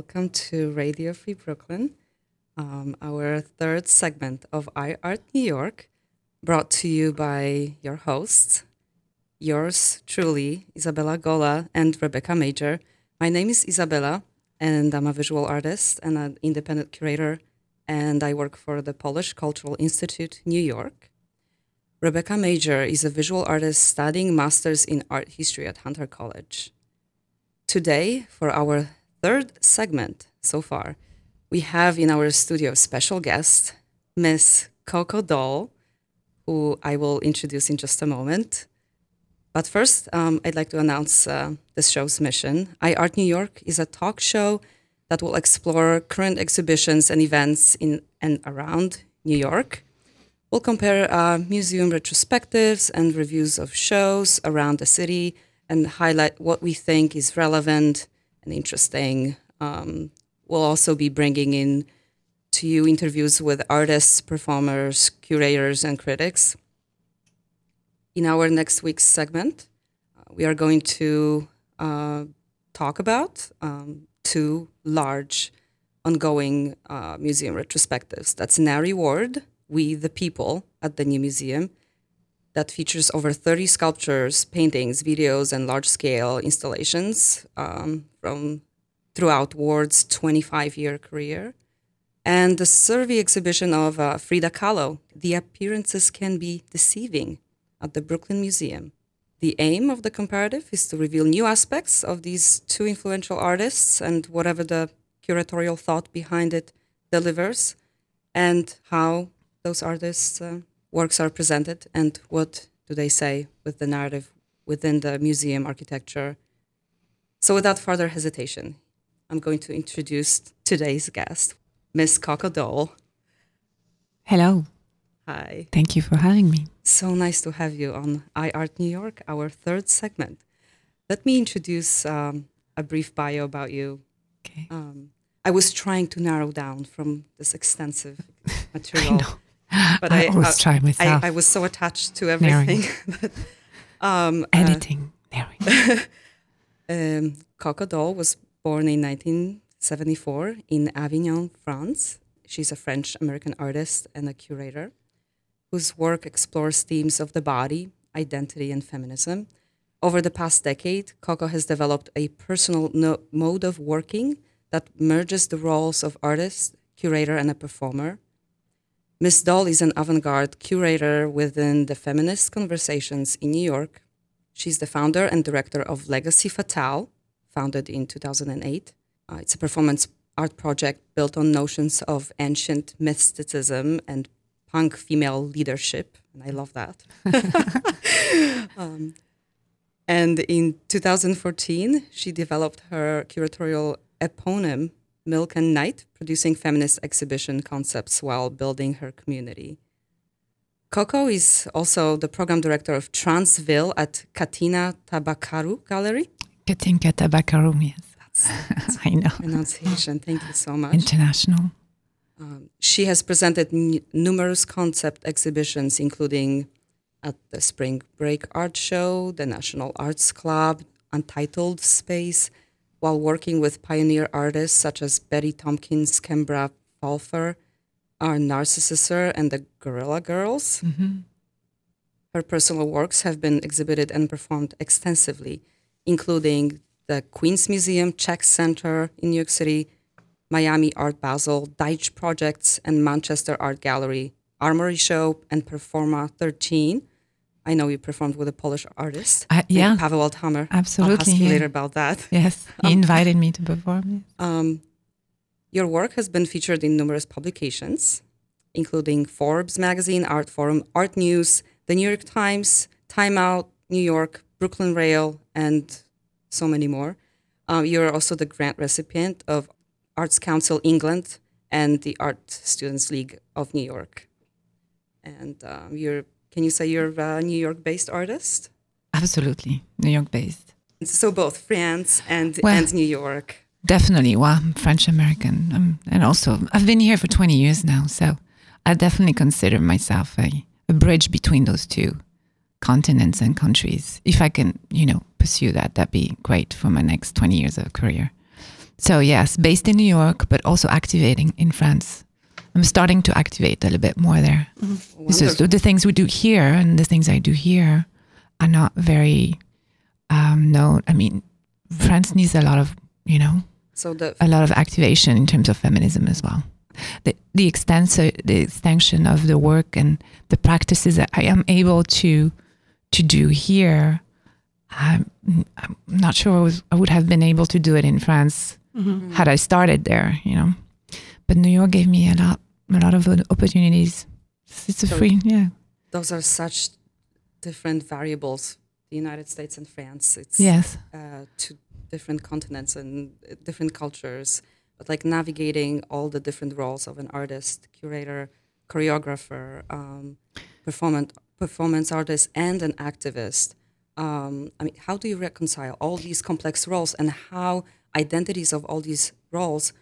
welcome to Radio Free Brooklyn, um, our third segment of iArt New York, brought to you by your hosts, yours truly, Isabella Gola and Rebecca Major. My name is Isabella, and I'm a visual artist and an independent curator, and I work for the Polish Cultural Institute, New York. Rebecca Major is a visual artist studying masters in art history at Hunter College. Today, for our third segment so far, we have in our studio special guest, Miss Coco Dolle, who I will introduce in just a moment. But first, um, I'd like to announce uh, this show's mission. iArt New York is a talk show that will explore current exhibitions and events in and around New York. We'll compare uh, museum retrospectives and reviews of shows around the city and highlight what we think is relevant interesting. Um, we'll also be bringing in to you interviews with artists, performers, curators, and critics. In our next week's segment, uh, we are going to uh, talk about um, two large ongoing uh, museum retrospectives. That's Nari Ward, We the People at the New Museum, that features over 30 sculptures, paintings, videos, and large scale installations um, from throughout Ward's 25 year career. And the survey exhibition of uh, Frida Kahlo, The Appearances Can Be Deceiving, at the Brooklyn Museum. The aim of the comparative is to reveal new aspects of these two influential artists and whatever the curatorial thought behind it delivers, and how those artists' uh, works are presented and what do they say with the narrative within the museum architecture. So, without further hesitation, I'm going to introduce today's guest, Miss Coco Dolle. Hello. Hi. Thank you for having me. So nice to have you on iArt New York, our third segment. Let me introduce um, a brief bio about you. Okay. Um, I was trying to narrow down from this extensive material. I. But I, I always uh, try myself. I, I, was so attached to everything. but, um, Editing, uh, narrowing. um, Coco Dolle was born in 1974 in Avignon, France. She's a French American artist and a curator whose work explores themes of the body, identity, and feminism. Over the past decade, Coco has developed a personal no- mode of working that merges the roles of artist, curator, and a performer. Miss Dolle is an avant garde curator within the Feminist Conversations in New York. She's the founder and director of Legacy Fatale, founded in 2008. Uh, it's a performance art project built on notions of ancient mysticism and punk female leadership, and I love that. um, and in 2014, she developed her curatorial eponym, Milk and Night, producing feminist exhibition concepts while building her community. Coco is also the program director of Transville at Katina Tabacaru Gallery. Catinca Tabacaru, yes. That's, that's I know. Pronunciation. Thank you so much. International. Um, she has presented n- numerous concept exhibitions, including at the Spring Break Art Show, the National Arts Club, Untitled Space, while working with pioneer artists such as Betty Tompkins, Kembra Pfahler, our Narcissister, and the Guerrilla Girls. Mm-hmm. Her personal works have been exhibited and performed extensively, including the Queens Museum, Czech Center in New York City, Miami Art Basel, Deitch Projects, and Manchester Art Gallery, Armory Show, and Performa 13. I know you performed with a Polish artist. Uh, yeah. Paweł Althamer. Absolutely. I'll ask you yeah. later about that. Yes. He um, invited me to perform. Um, your work has been featured in numerous publications, including Forbes magazine, Artforum, Art News, the New York Times, Time Out, New York, Brooklyn Rail, and so many more. Uh, you're also the grant recipient of Arts Council England and the Art Students League of New York. And um, you're, can you say you're a New York-based artist? Absolutely, New York-based. So both France and well, and New York. Definitely. Well, I'm French American, um, and also I've been here for 20 years now, so I definitely consider myself a, a bridge between those two continents and countries. If I can, you know, pursue that, that'd be great for my next 20 years of career. So yes, based in New York, but also activating in France. I'm starting to activate a little bit more there. Wonderful. the things we do here and the things I do here are not very um, known. I mean, France needs a lot of you know So the a lot of activation in terms of feminism as well. The the extent the extension of the work and the practices that I am able to to do here, I'm, I'm not sure I, was, I would have been able to do it in France had I started there. You know, but New York gave me a lot a lot of opportunities. It's a So- free yeah those are such different variables. The United States and France. It's yes uh, two different continents and different cultures, but like navigating all the different roles of an artist, curator, choreographer, um, performance performance artist, and an activist. Um, I mean, how do you reconcile all these complex roles and how identities of all these roles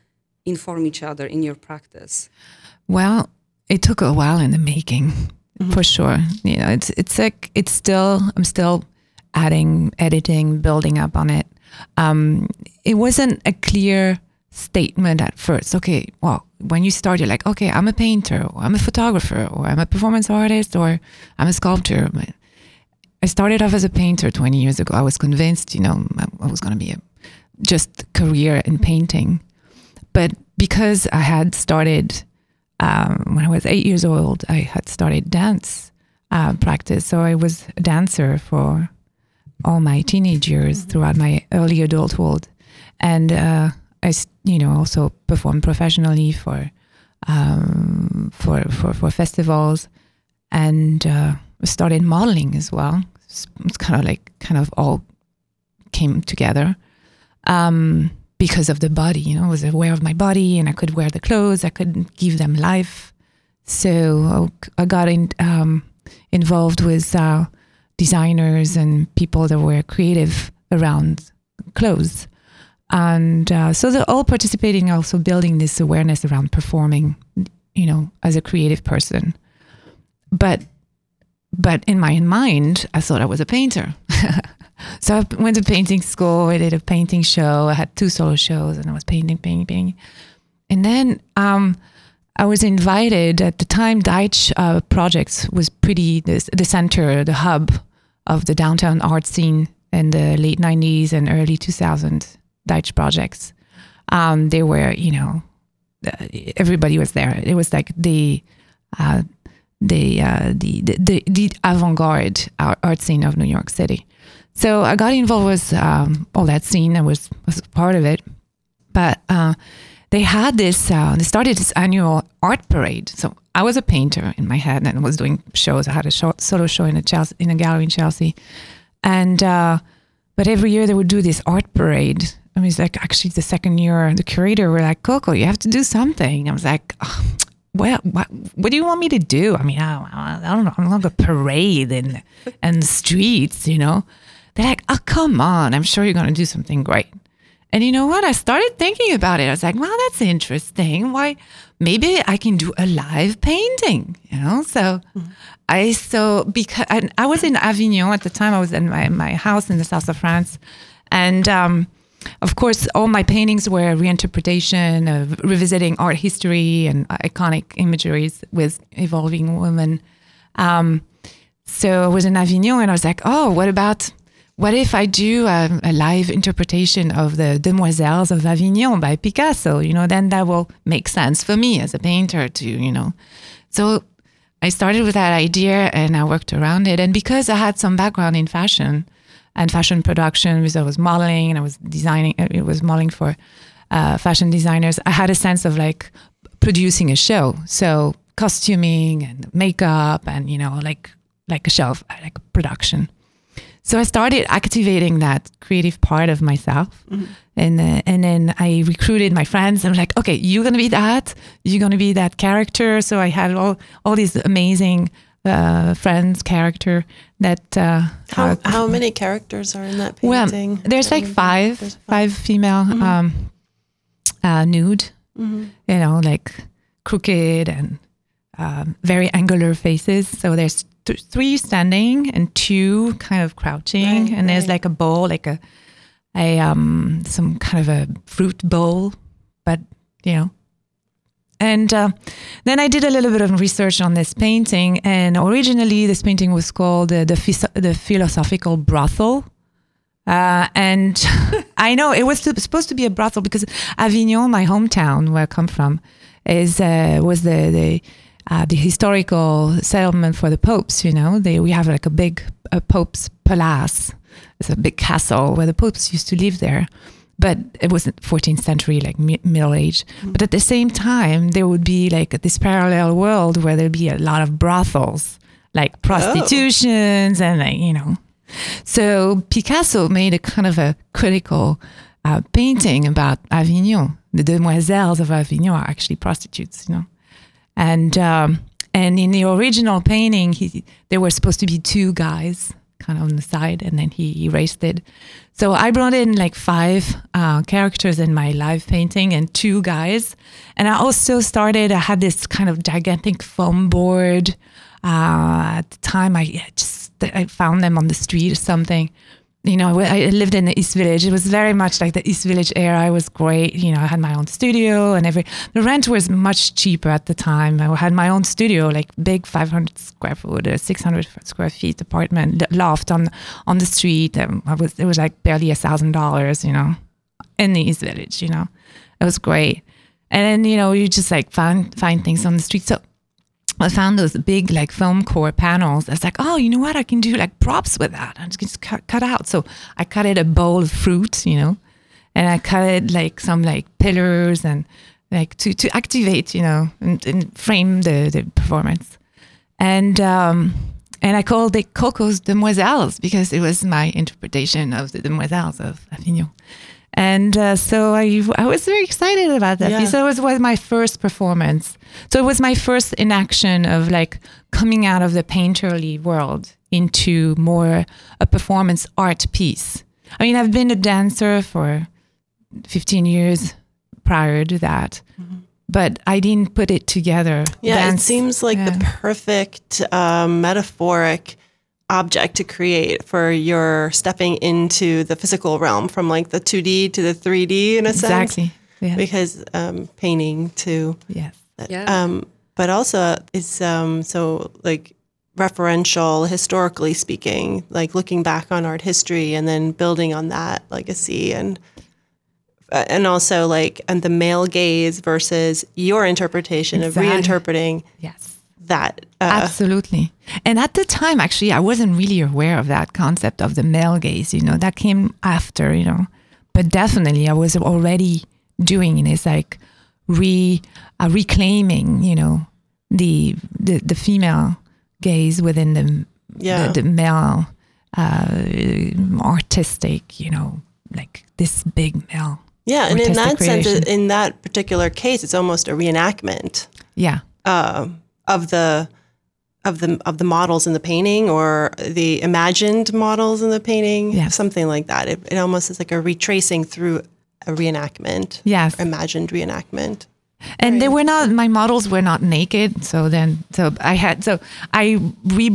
inform each other in your practice? Well, it took a while in the making, for sure. You know, it's it's like it's still I'm still adding, editing, building up on it. Um, it wasn't a clear statement at first. Okay, well, when you start, you're like, okay, I'm a painter, or I'm a photographer, or I'm a performance artist, or I'm a sculptor. But I started off as a painter 20 years ago. I was convinced, you know, I I was going to be a just career in painting. But because I had started um, when I was eight years old, I had started dance uh, practice. So I was a dancer for all my teenage years throughout my early adulthood, and uh, I, you know, also performed professionally for um, for, for for festivals, and uh, started modeling as well. It's, it's kind of like kind of all came together um, because of the body. You know, I was aware of my body, and I could wear the clothes. I could give them life. So I got in, um, involved with uh, designers and people that were creative around clothes, and uh, so they're all participating, also building this awareness around performing. You know, as a creative person, but but in my mind, I thought I was a painter. so I went to painting school. I did a painting show. I had two solo shows, and I was painting, painting, painting. And then um, I was invited at the time. Deitch uh, Projects was pretty the, center, the hub of the downtown art scene in the late '90s and early 2000s. Deitch Projects. Um, they were, you know, everybody was there. It was like the uh, the, uh, the the the, avant-garde art, scene of New York City. So I got involved with um, all that scene. I was was part of it, but uh, they had this. Uh, they started this annual art parade. So I was a painter in my head and was doing shows. I had a show, solo show in a Chelsea, in a gallery in Chelsea, and uh, but every year they would do this art parade. I mean, it's like actually the second year, the curator were like, "Coco, you have to do something." I was like. "Oh, well, what, what do you want me to do? I mean, I, I don't know. I'm not a parade and and streets, you know. They're like, oh, come on. I'm sure you're going to do something great. And you know what? I started thinking about it. I was like, well, that's interesting. Why? Maybe I can do a live painting, you know? So I, so because and I was in Avignon at the time, I was in my, my house in the south of France. And, um, of course, all my paintings were reinterpretation of revisiting art history and iconic imageries with evolving women. Um, so I was in Avignon and I was like, oh, what about, what if I do a, a live interpretation of the Demoiselles of Avignon by Picasso? You know, then that will make sense for me as a painter to, you know. So I started with that idea and I worked around it. And because I had some background in fashion, and fashion production because I was modeling and I was designing. It was modeling for uh, fashion designers. I had a sense of like producing a show, so costuming and makeup and you know like like a show, like a production. So I started activating that creative part of myself, and uh, and then I recruited my friends. I'm like, okay, you're gonna be that. You're gonna be that character. So I had all all these amazing uh, friends character that uh, How, how many characters are in that painting? well, there's like five, There's five. female um, uh, nude, you know, like crooked and um, very angular faces. So there's th- three standing and two kind of crouching, Right, and there's like a bowl, like a a um, some kind of a fruit bowl, but you know. And uh, then I did a little bit of research on this painting, and originally this painting was called uh, the the philosophical brothel. Uh, and I know it was supposed to be a brothel because Avignon, my hometown where I come from, is uh, was the the, uh, the historical settlement for the popes. You know, they we have like a big a pope's palace. It's a big castle where the popes used to live there. But it wasn't 14th century, like mi- Middle Age. But at the same time, there would be like this parallel world where there'd be a lot of brothels, like prostitutions and like you know so Picasso made a kind of a critical uh, painting about Avignon. The demoiselles of Avignon are actually prostitutes, you know. And um, and in the original painting, he, there were supposed to be two guys kind of on the side, and then he erased it. So I brought in like five uh, characters in my live painting and two guys. And I also started, I had this kind of gigantic foam board. Uh, at the time, I just I found them on the street or something. You know, I lived in the East Village. It was very much like the East Village era. It was great. You know, I had my own studio and every. The rent was much cheaper at the time. I had my own studio, like big 500 square foot, or 600 square feet apartment loft on on the street. Um, I was it was like barely a thousand dollars. You know, in the East Village. You know, it was great. And then you know you just like find find things on the street. So I found those big like foam core panels. I was like, oh, you know what? I can do like props with that. I just cut, cut out. So I cut it a bowl of fruit, you know, and I cut it like some like pillars and like to, to activate, you know, and, and frame the, the performance. And, um, and I called it Coco's Demoiselles because it was my interpretation of the Demoiselles of Avignon. And uh, so I, I was very excited about that Yeah. because it was, was my first performance. So it was my first inaction of like coming out of the painterly world into more a performance art piece. I mean, I've been a dancer for 15 years prior to that, but I didn't put it together. Yeah, Dance- it seems like yeah. the perfect um, metaphoric object to create for your stepping into the physical realm from like the 2D to the 3D in a sense. exactly. Yeah. Because um, painting to, yes. Yeah. um, but also it's um, so like referential, historically speaking, like looking back on art history and then building on that legacy and uh, and also like and the male gaze versus your interpretation Exactly. of reinterpreting Yes. That. Uh, Absolutely. And at the time, actually, I wasn't really aware of that concept of the male gaze. You know, that came after. You know, but definitely, I was already doing it. It's like re uh, reclaiming. You know, the the the female gaze within the Yeah. the, the male uh, artistic. You know, like this big male. yeah, and in that sense, in that particular case, it's almost a reenactment Yeah. um, of the of the of the models in the painting or the imagined models in the painting, Yes. something like that. It, it almost is like a retracing through a reenactment, Yes. imagined reenactment. and they were not my models were not naked so then so i had so i re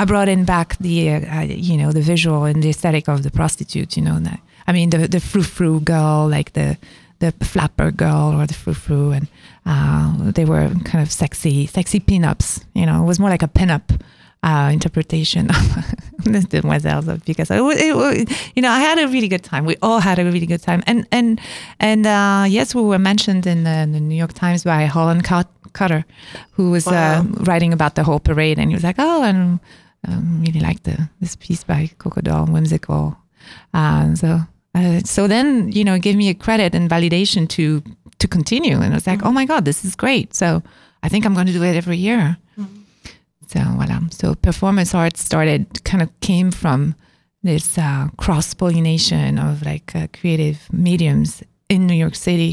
i brought in back the uh, uh, you know the visual and the aesthetic of the prostitute you know that i mean the the frou frou girl like the the flapper girl or the frou frou and uh, they were kind of sexy sexy pinups you know it was more like a pinup uh, interpretation of the demoiselles of Picasso. It, wa- it, you know, I had a really good time. We all had a really good time, and and and uh, yes, we were mentioned in the, the New York Times by Holland Cotter, who was Wow. uh, writing about the whole parade, and he was like, "Oh, and um, really like the this piece by Coco Dolle, whimsical." Uh, so uh, so then you know, it gave me a credit and validation to to continue, and I was like, "Oh my God, this is great!" So I think I'm going to do it every year. So voilà. So performance art started kind of came from this uh, cross pollination of like uh, creative mediums in New York City.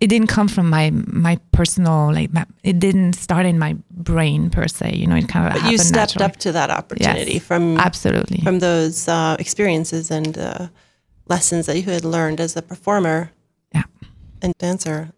It didn't come from my my personal like my, it didn't start in my brain per se. You know, it kind of But you stepped naturally. up to that opportunity Yes. from Absolutely. from those uh, experiences and uh, lessons that you had learned as a performer. And dancer.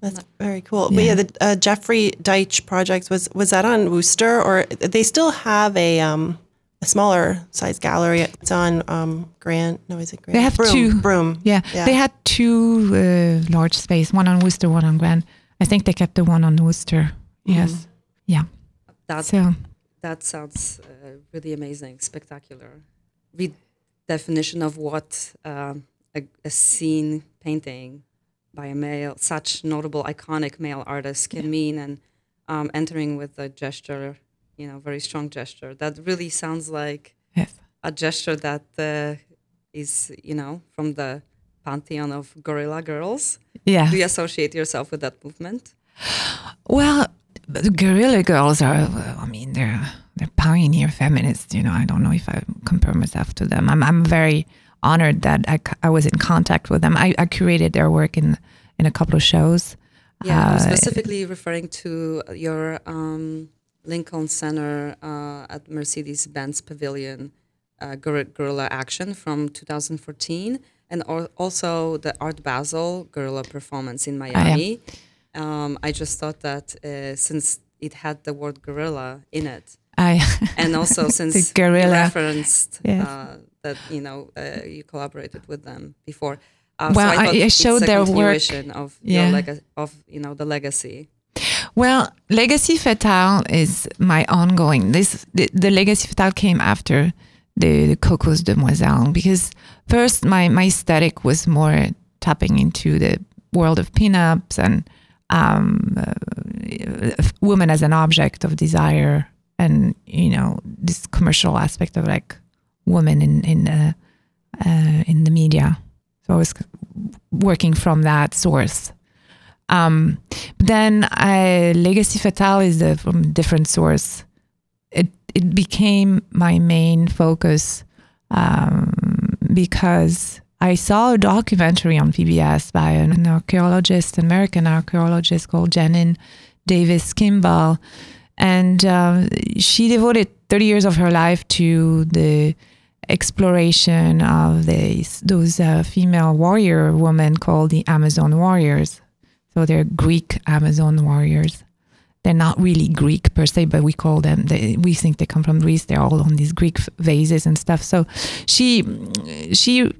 That's very cool. But Yeah. yeah, the uh, Jeffrey Deitch project was was that on Wooster or they still have a um, a smaller size gallery. It's on um, Grant. No, is it Grant? They have Broome, two. Broome. Yeah, Yeah. they had two uh, large space, one on Wooster, one on Grand. I think they kept the one on Wooster. Yes. Yeah. That So that sounds uh, really amazing, spectacular. Redefinition of what um, a, a scene painting by a male, such notable, iconic male artist can mean, and um, entering with a gesture, you know, very strong gesture. That really sounds like yes. a gesture that uh, is, you know, from the pantheon of Guerrilla Girls. Yeah. Do you associate yourself with that movement? Well, the guerrilla girls are. I mean, they're they're pioneer feminists. You know, I don't know if I compare myself to them. I'm I'm very honored that I, I was in contact with them. I, I curated their work in in a couple of shows. Yeah, Uh, specifically referring to your um, Lincoln Center uh, at Mercedes-Benz Pavilion uh, guer- Guerrilla Action from 2014, and al- also the Art Basel Guerrilla performance in Miami. I, um, I just thought that uh, since it had the word guerrilla in it, I and also since you guerrilla. referenced Yes. That you know uh, you collaborated with them before. Uh, Well, so I, I- I showed their work. of your Yeah. lega- of you know the legacy. Well, Legacy Fatale is my ongoing. This the, the Legacy Fatale came after the, the Cocos Demoiselles because first my my aesthetic was more tapping into the world of pinups and um, uh, woman as an object of desire and you know this commercial aspect of like women in in uh, uh, in the media. So I was working from that source. Um, then I, Legacy Fatale is the, from a different source. It it became my main focus um, because I saw a documentary on PBS by an archaeologist, American archaeologist called Janin Davis Kimball, and uh, she devoted 30 years of her life to the exploration of these those uh, female warrior women called the Amazon warriors. So they're Greek Amazon warriors. They're not really Greek per se, but we call them. They, we think they come from Greece. They're all on these Greek vases and stuff. So she she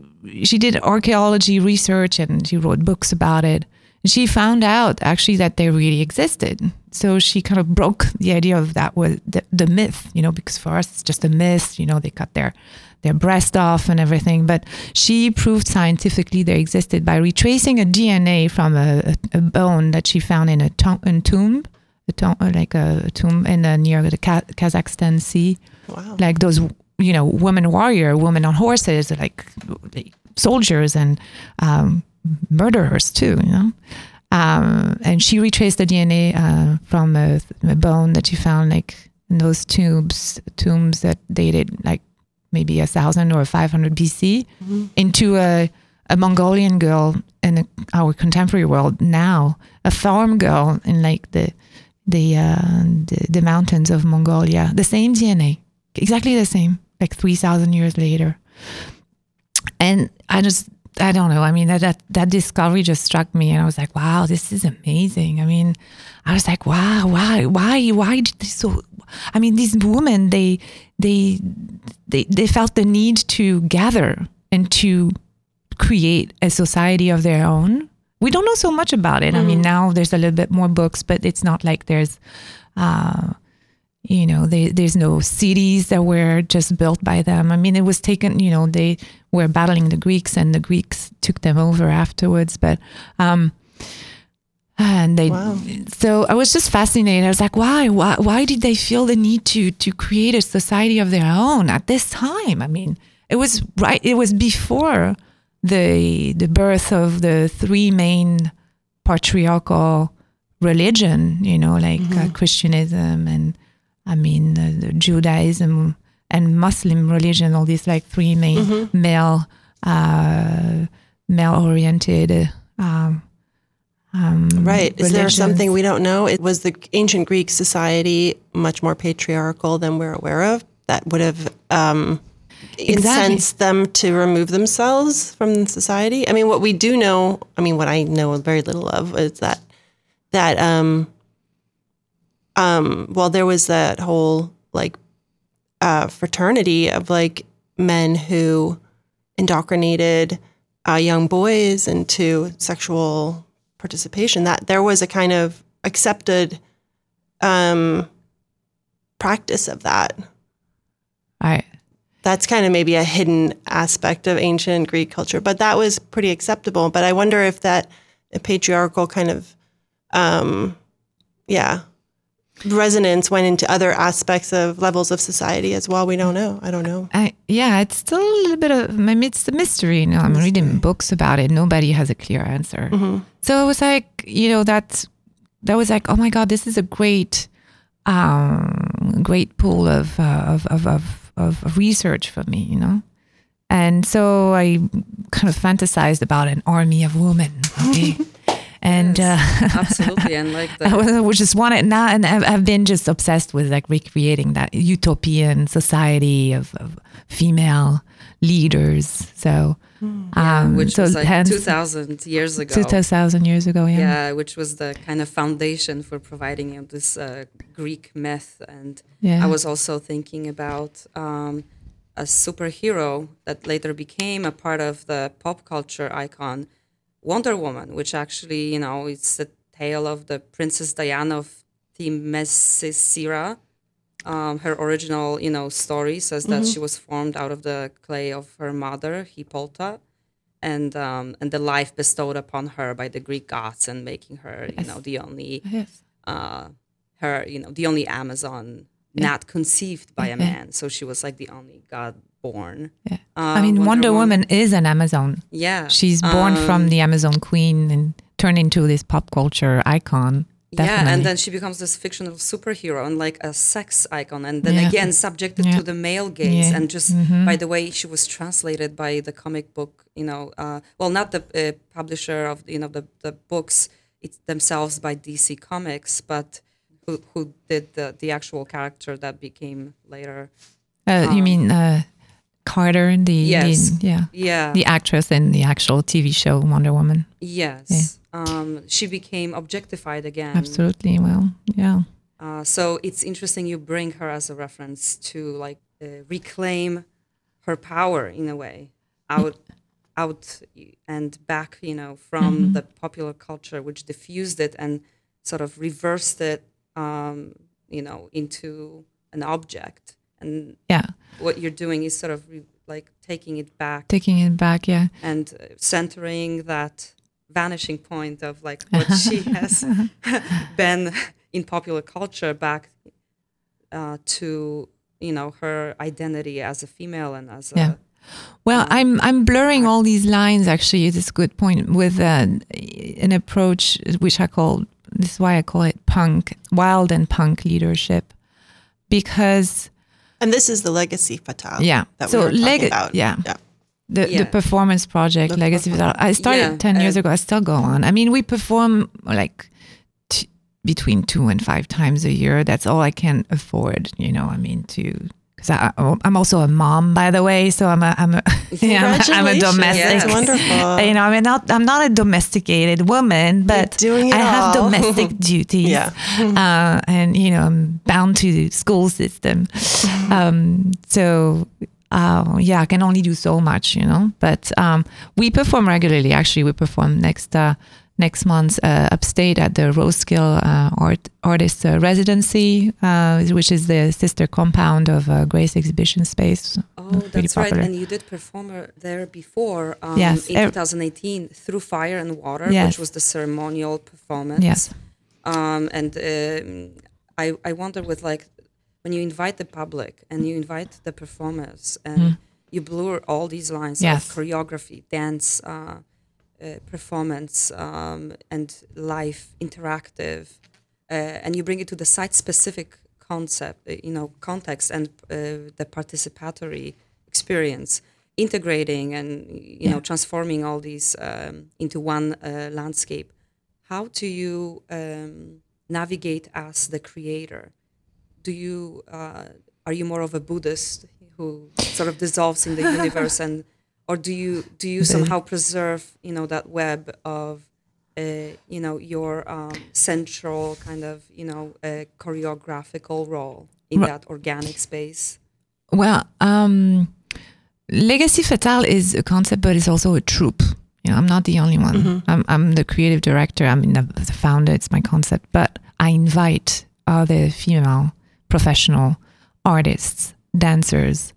she did archaeology research and she wrote books about it. She found out actually that they really existed. So she kind of broke the idea of that was the, the myth, you know, because for us it's just a myth. You know, they cut their their breast off and everything. But she proved scientifically they existed by retracing a DNA from a, a, bone that she found in a, to- tomb, a tomb, like a, tomb in uh, near the Ka- Kazakhstan Sea. Wow. Like those, you know, women warrior, women on horses, like, like soldiers and um, murderers too, you know. Um, and she retraced the DNA uh, from a, a bone that she found like in those tombs, tombs that dated like maybe a thousand or 500 BC into a, a Mongolian girl in our contemporary world now, a farm girl in like the the, uh, the the mountains of Mongolia, the same DNA, exactly the same, like 3,000 years later. And I just I don't know. I mean that, that that discovery just struck me, and I was like, wow, this is amazing. I mean, I was like, wow, why, why, why did they so? I mean, these women, they, they, they, they felt the need to gather and to create a society of their own. We don't know so much about it. I mean, now there's a little bit more books, but it's not like there's, uh, you know, they, there's no cities that were just built by them. I mean, it was taken, you know, they were battling the Greeks and the Greeks took them over afterwards. But, um, and they, Wow. so I was just fascinated. I was like, why, why, why did they feel the need to, to create a society of their own at this time? I mean, it was right. It was before the, the birth of the three main patriarchal religion, you know, like uh, Christianism and I mean uh, the Judaism and Muslim religion, all these like three main male uh, male oriented um, um, Right. Is there something we don't know? It was the ancient Greek society much more patriarchal than we're aware of that would have um, Exactly. incensed them to remove themselves from society? I mean, what we do know, I mean, what I know very little of is that that um um well there was that whole like uh, fraternity of like men who indoctrinated uh, young boys into sexual participation. That there was a kind of accepted um, practice of that. I That's kind of maybe a hidden aspect of ancient Greek culture, but that was pretty acceptable. But I wonder if that patriarchal kind of, um, yeah, resonance went into other aspects of levels of society as well. We don't know. I don't know. I, yeah, it's still a little bit of, I mean, it's a mystery. You know, I'm reading books about it. Nobody has a clear answer. So it was like, you know, that, that was like, oh my God, this is a great, um, great pool of, uh, of, of, of, of research for me, you know? And so I kind of fantasized about an army of women. Okay. And, Yes, uh, absolutely, and like I the, was, I was just wanted now, and I've, been just obsessed with like recreating that utopian society of, of female leaders. So, um, which so was like hence- two thousand years ago. two thousand years ago, yeah. yeah, which was the kind of foundation for providing you know, this uh, Greek myth. And Yeah. I was also thinking about um, a superhero that later became a part of the pop culture icon, Wonder Woman, which actually, you know, it's the tale of the Princess Diana of Themyscira. Um, her original, you know, story says that she was formed out of the clay of her mother, Hippolyta, and um, and the life bestowed upon her by the Greek gods, and making her, you know, the only Yes. uh, her, you know, the only Amazon not conceived by a man. So she was like the only god born. Yeah. Uh, I mean, Wonder, Woman is an Amazon. Yeah, She's born Um, from the Amazon queen and turned into this pop culture icon. Yeah, and then she becomes this fictional superhero and like a sex icon, and then Yeah. again subjected Yeah. to the male gaze, Yeah. and just Mhm. by the way she was translated by the comic book, you know, uh, well, not the uh, publisher of you know the the books it's themselves by DC Comics, but who who did the the actual character that became later. Uh, you mean uh, Carter, the, the- Yes. yeah, Yeah. the actress in the actual TV show Wonder Woman. Yes. Um, she became objectified again. Absolutely. Well, yeah. Uh, so it's interesting you bring her as a reference to like uh, reclaim her power in a way out out and back you know from the popular culture which diffused it and sort of reversed it um, you know into an object and Yeah. what you're doing is sort of re- like taking it back Taking it back. Yeah. and uh, centering that vanishing point of like what she has been in popular culture back uh, to you know her identity as a female and as Yeah. a Well, I'm I'm blurring all these lines. Actually, it's a good point with uh, an approach which I call this is why I call it punk, wild and punk leadership, because And this is the legacy fatale. Yeah. That So we were talking leg- about. yeah. Yeah. the, Yeah. the performance project The legacy performance. I started Yeah, 10 years and- ago I still go on I mean we perform like t- between two and five times a year that's all I can afford you know I mean to because I'm also a mom by the way so I'm a I'm a yeah, I'm, a- I'm a domestic Yes. Wonderful. you know I mean not, I'm not a domesticated woman but I have all. domestic duties Yeah. uh, and you know I'm bound to the school system um, so uh, yeah, I can only do so much, you know. But um, we perform regularly. Actually, we perform next uh, next month uh, upstate at the Rosekill uh, Art Artist uh, Residency, uh, which is the sister compound of uh, Grace Exhibition Space. oh that's right and you did perform uh, there before um, Yes, in 2018 through fire and water Yes. which was the ceremonial performance Yes. um, and I, I wonder with like when you invite the public and you invite the performers and you blur all these lines Mm. Yes. of choreography dance performance um, and life interactive uh, and you bring it to the site specific concept uh, you know context and uh, the participatory experience integrating and you know transforming all these um, into one uh, landscape. How do you um, navigate as the creator? Do you uh, are you more of a buddhist who sort of dissolves in the universe and or do you do you somehow preserve you know that web of uh, you know your um, central kind of you know uh, choreographical role in Ri- that organic space Well, um, legacy fatale is a concept, but it's also a troupe. You know, I'm not the only one. Mm-hmm. I'm, I'm the creative director. I'm the, the founder. It's my concept, but I invite other female professional artists, dancers,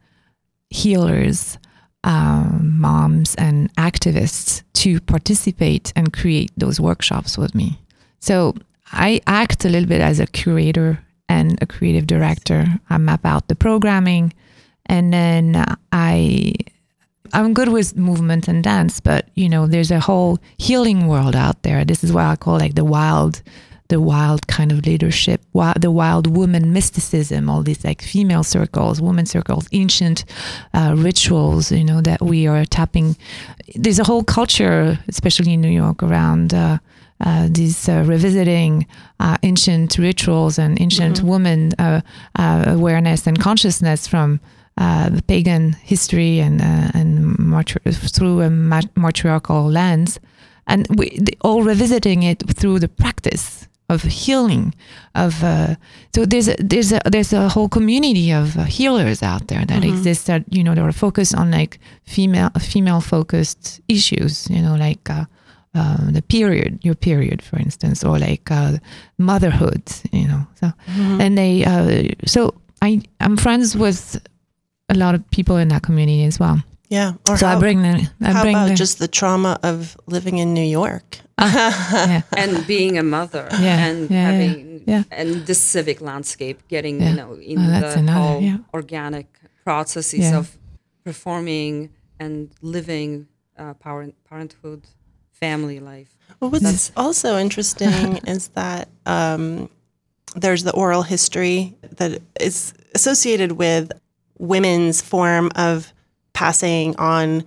healers, um, moms, and activists to participate and create those workshops with me. So I act a little bit as a curator and a creative director. I map out the programming, and then I I'm good with movement and dance, but you know, there's a whole healing world out there. This is what I call like the wild, the wild kind of leadership, wi- the wild woman mysticism, all these like female circles, woman circles, ancient uh, rituals, you know, that we are tapping. There's a whole culture, especially in New York, around. Uh, uh, these uh, revisiting uh, ancient rituals and ancient woman uh, uh, awareness and consciousness from uh, the pagan history and uh, and matri- through a mat- matriarchal lens, and we all revisiting it through the practice of healing. Of uh, so there's a, there's a there's a whole community of uh, healers out there that exists that you know that are focused on like female female focused issues. You know like. Uh, uh, the period, your period, for instance, or like uh, motherhood, you know. So, and they, uh, so I, I'm friends with a lot of people in that community as well. Yeah. Or so how, I bring the, I how bring about the, just the trauma of living in New York? yeah, and being a mother Yeah, and yeah, yeah, having yeah. and the civic landscape getting Yeah. you know in Oh, the another, whole yeah. organic processes Yeah. of performing and living uh, parent, parenthood family life Well, what's That's- also interesting is that um, there's the oral history that is associated with women's form of passing on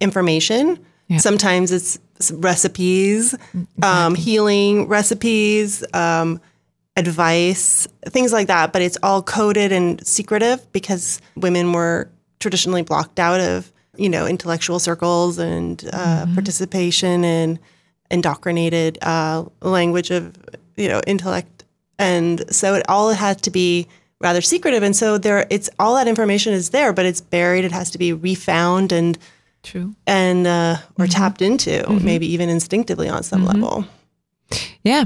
information. Yeah. Sometimes it's recipes, um, healing recipes, um, advice, things like that. But it's all coded and secretive because women were traditionally blocked out of, you know, intellectual circles and uh, participation in indoctrinated uh, language of, you know, intellect. And so it all had to be rather secretive. And so there, it's all that information is there, but it's buried. It has to be refound and true. and uh, or tapped into, maybe even instinctively on some level. Yeah,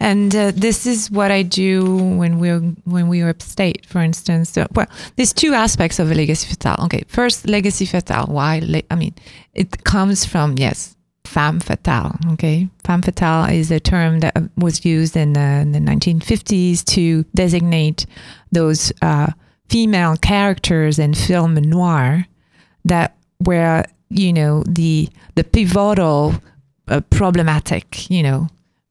and uh, this is what I do when we're when we are upstate, for instance. So, well, there's two aspects of a legacy fatale. Okay, first, legacy fatale. Why? Le- I mean, it comes from yes, femme fatale. Okay, femme fatale is a term that was used in the, in the 1950s to designate those uh, female characters in film noir that were you know the the pivotal uh, problematic you know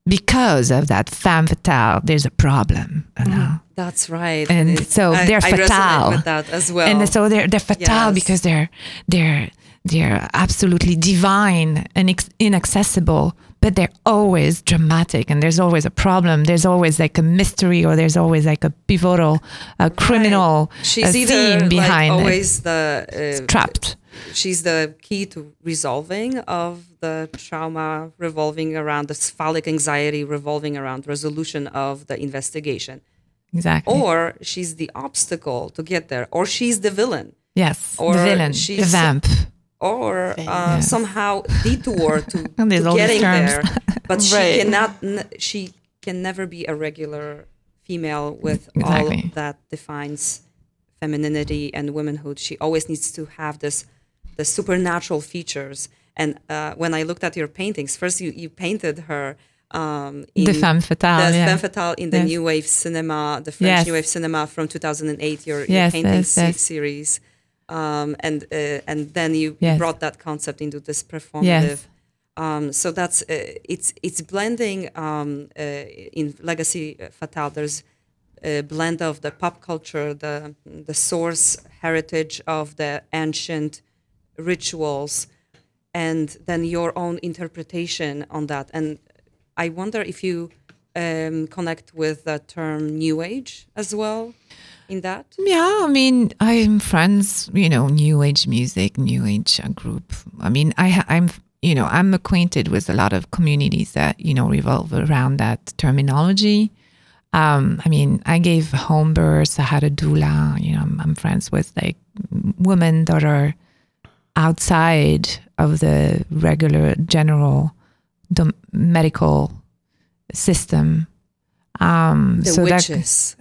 because of that femme fatale there's a problem you know that's right And so they're I fatale. with that as well and so they're they're fatale Yes. because they're they're they're absolutely divine and ex- inaccessible but they're always dramatic and there's always a problem. There's always like a mystery or there's always like a pivotal a criminal she's uh, either theme behind like it. always the uh, trapped. She's the key to resolving of the trauma revolving around the phallic anxiety revolving around resolution of the investigation. Exactly. Or she's the obstacle to get there or she's the villain. Yes or the villain she's, the vamp or uh, somehow detour to, to getting there but she cannot n- she can never be a regular female with Exactly. all that defines femininity and womanhood she always needs to have this the supernatural features and uh, when i looked at your paintings first you, you painted her um, in the femme fatale the yeah. femme fatale in the Yes. new wave cinema, the French Yes. new wave cinema from 2008, your, your painting yes, se- yes. series, um, and uh, and then you Yes. brought that concept into this performative. Um, so that's uh, it's it's blending um, uh, in Legacy Fatale. There's a blend of the pop culture, the the source heritage of the ancient rituals, and then your own interpretation on that. And I wonder if you um, connect with the term New Age as well in that. Yeah, I mean, I'm friends, you know, New Age music, New Age group. I mean, I I'm you know, I'm acquainted with a lot of communities that, you know, revolve around that terminology. Um, I mean, I gave home births. I had a doula. You know, I'm, I'm friends with like women that are outside of the regular general the medical system. Um, The so that- witches.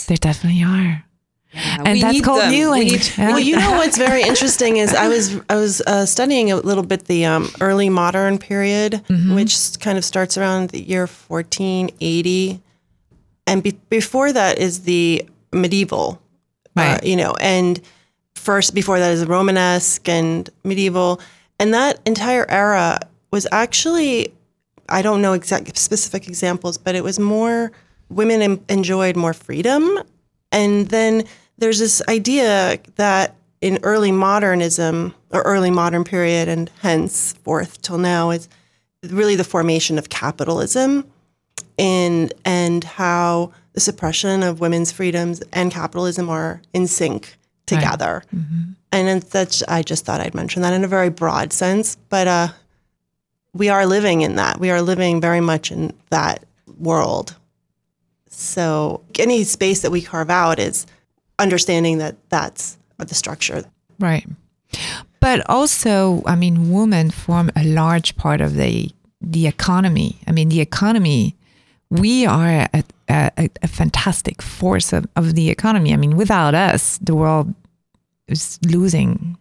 Yes, there definitely are. Yeah, And that's called them. New We Age. need- Yeah. Well, you know what's very interesting is I was I was uh, studying a little bit the um, early modern period, which kind of starts around the year 1480, and be- before that is the medieval, uh, Right. you know, and first before that is Romanesque and medieval, and that entire era was actually I don't know exact specific examples, but it was more women em- enjoyed more freedom, and then there's this idea that in early modernism or early modern period, and henceforth till now, is really the formation of capitalism, and and how the suppression of women's freedoms and capitalism are in sync together. And then that's I just thought I'd mention that in a very broad sense, but uh, we are living in that. We are living very much in that world. So any space that we carve out is understanding that that's the structure. Right. But also, I mean, women form a large part of the the economy. I mean, the economy. We are a, a, a fantastic force of, of the economy. I mean, without us, the world is losing.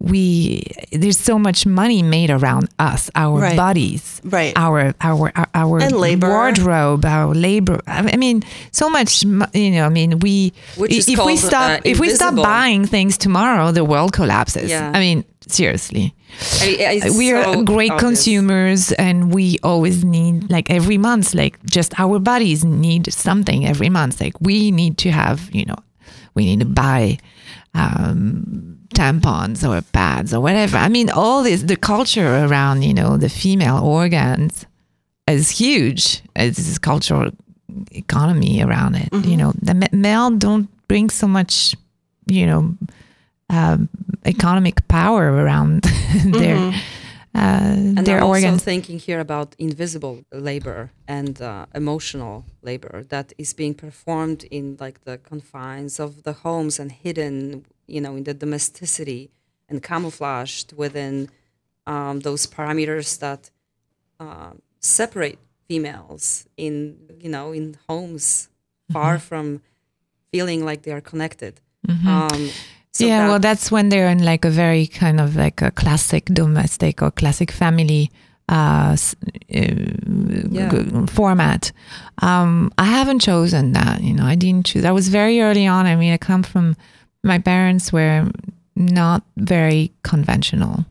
We there's so much money made around us, our Right. bodies, Right. our our our, our And labor. wardrobe, our labor. I mean, so much. You know, I mean, we Which if we stop uh, if we stop buying things tomorrow, the world collapses. Yeah. I mean, seriously. I mean, we are so great obvious. consumers and we always need like every month like just our bodies need something every month like we need to have you know we need to buy um, tampons or pads or whatever. I mean all this the culture around you know the female organs is huge. It's this cultural economy around it you know. The male don't bring so much you know um, economic power around their uh, And their I'm also thinking here about invisible labor and uh, emotional labor that is being performed in like the confines of the homes and hidden, you know, in the domesticity and camouflaged within um, those parameters that uh, separate females in, you know, in homes far Mm-hmm. from feeling like they are connected. Um, so yeah, that- well, that's when they're in like a very kind of like a classic domestic or classic family uh, uh, Yeah. g- format. Um, I haven't chosen that. You know, I didn't choose. I was very early on. I mean, I come from my parents were not very conventional,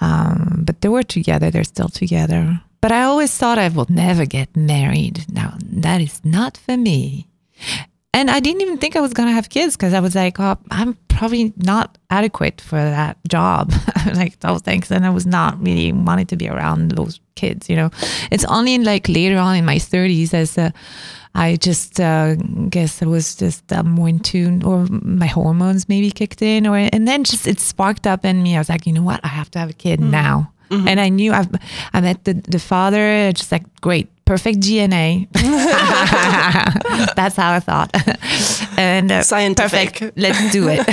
um, but they were together. They're still together. But I always thought I would never get married. Now that is not for me. And I didn't even think I was going to have kids because I was like, oh, I'm probably not adequate for that job. like oh, thanks. And I was not really wanting to be around those kids, you know. It's only like later on in my 30s as uh, I just uh, guess I was just uh, more in tune or my hormones maybe kicked in or and then just it sparked up in me. I was like, you know what? I have to have a kid now. And I knew I've, I met the, the father, just like, great, perfect DNA. That's how I thought. and uh, Scientific. perfect, let's do it.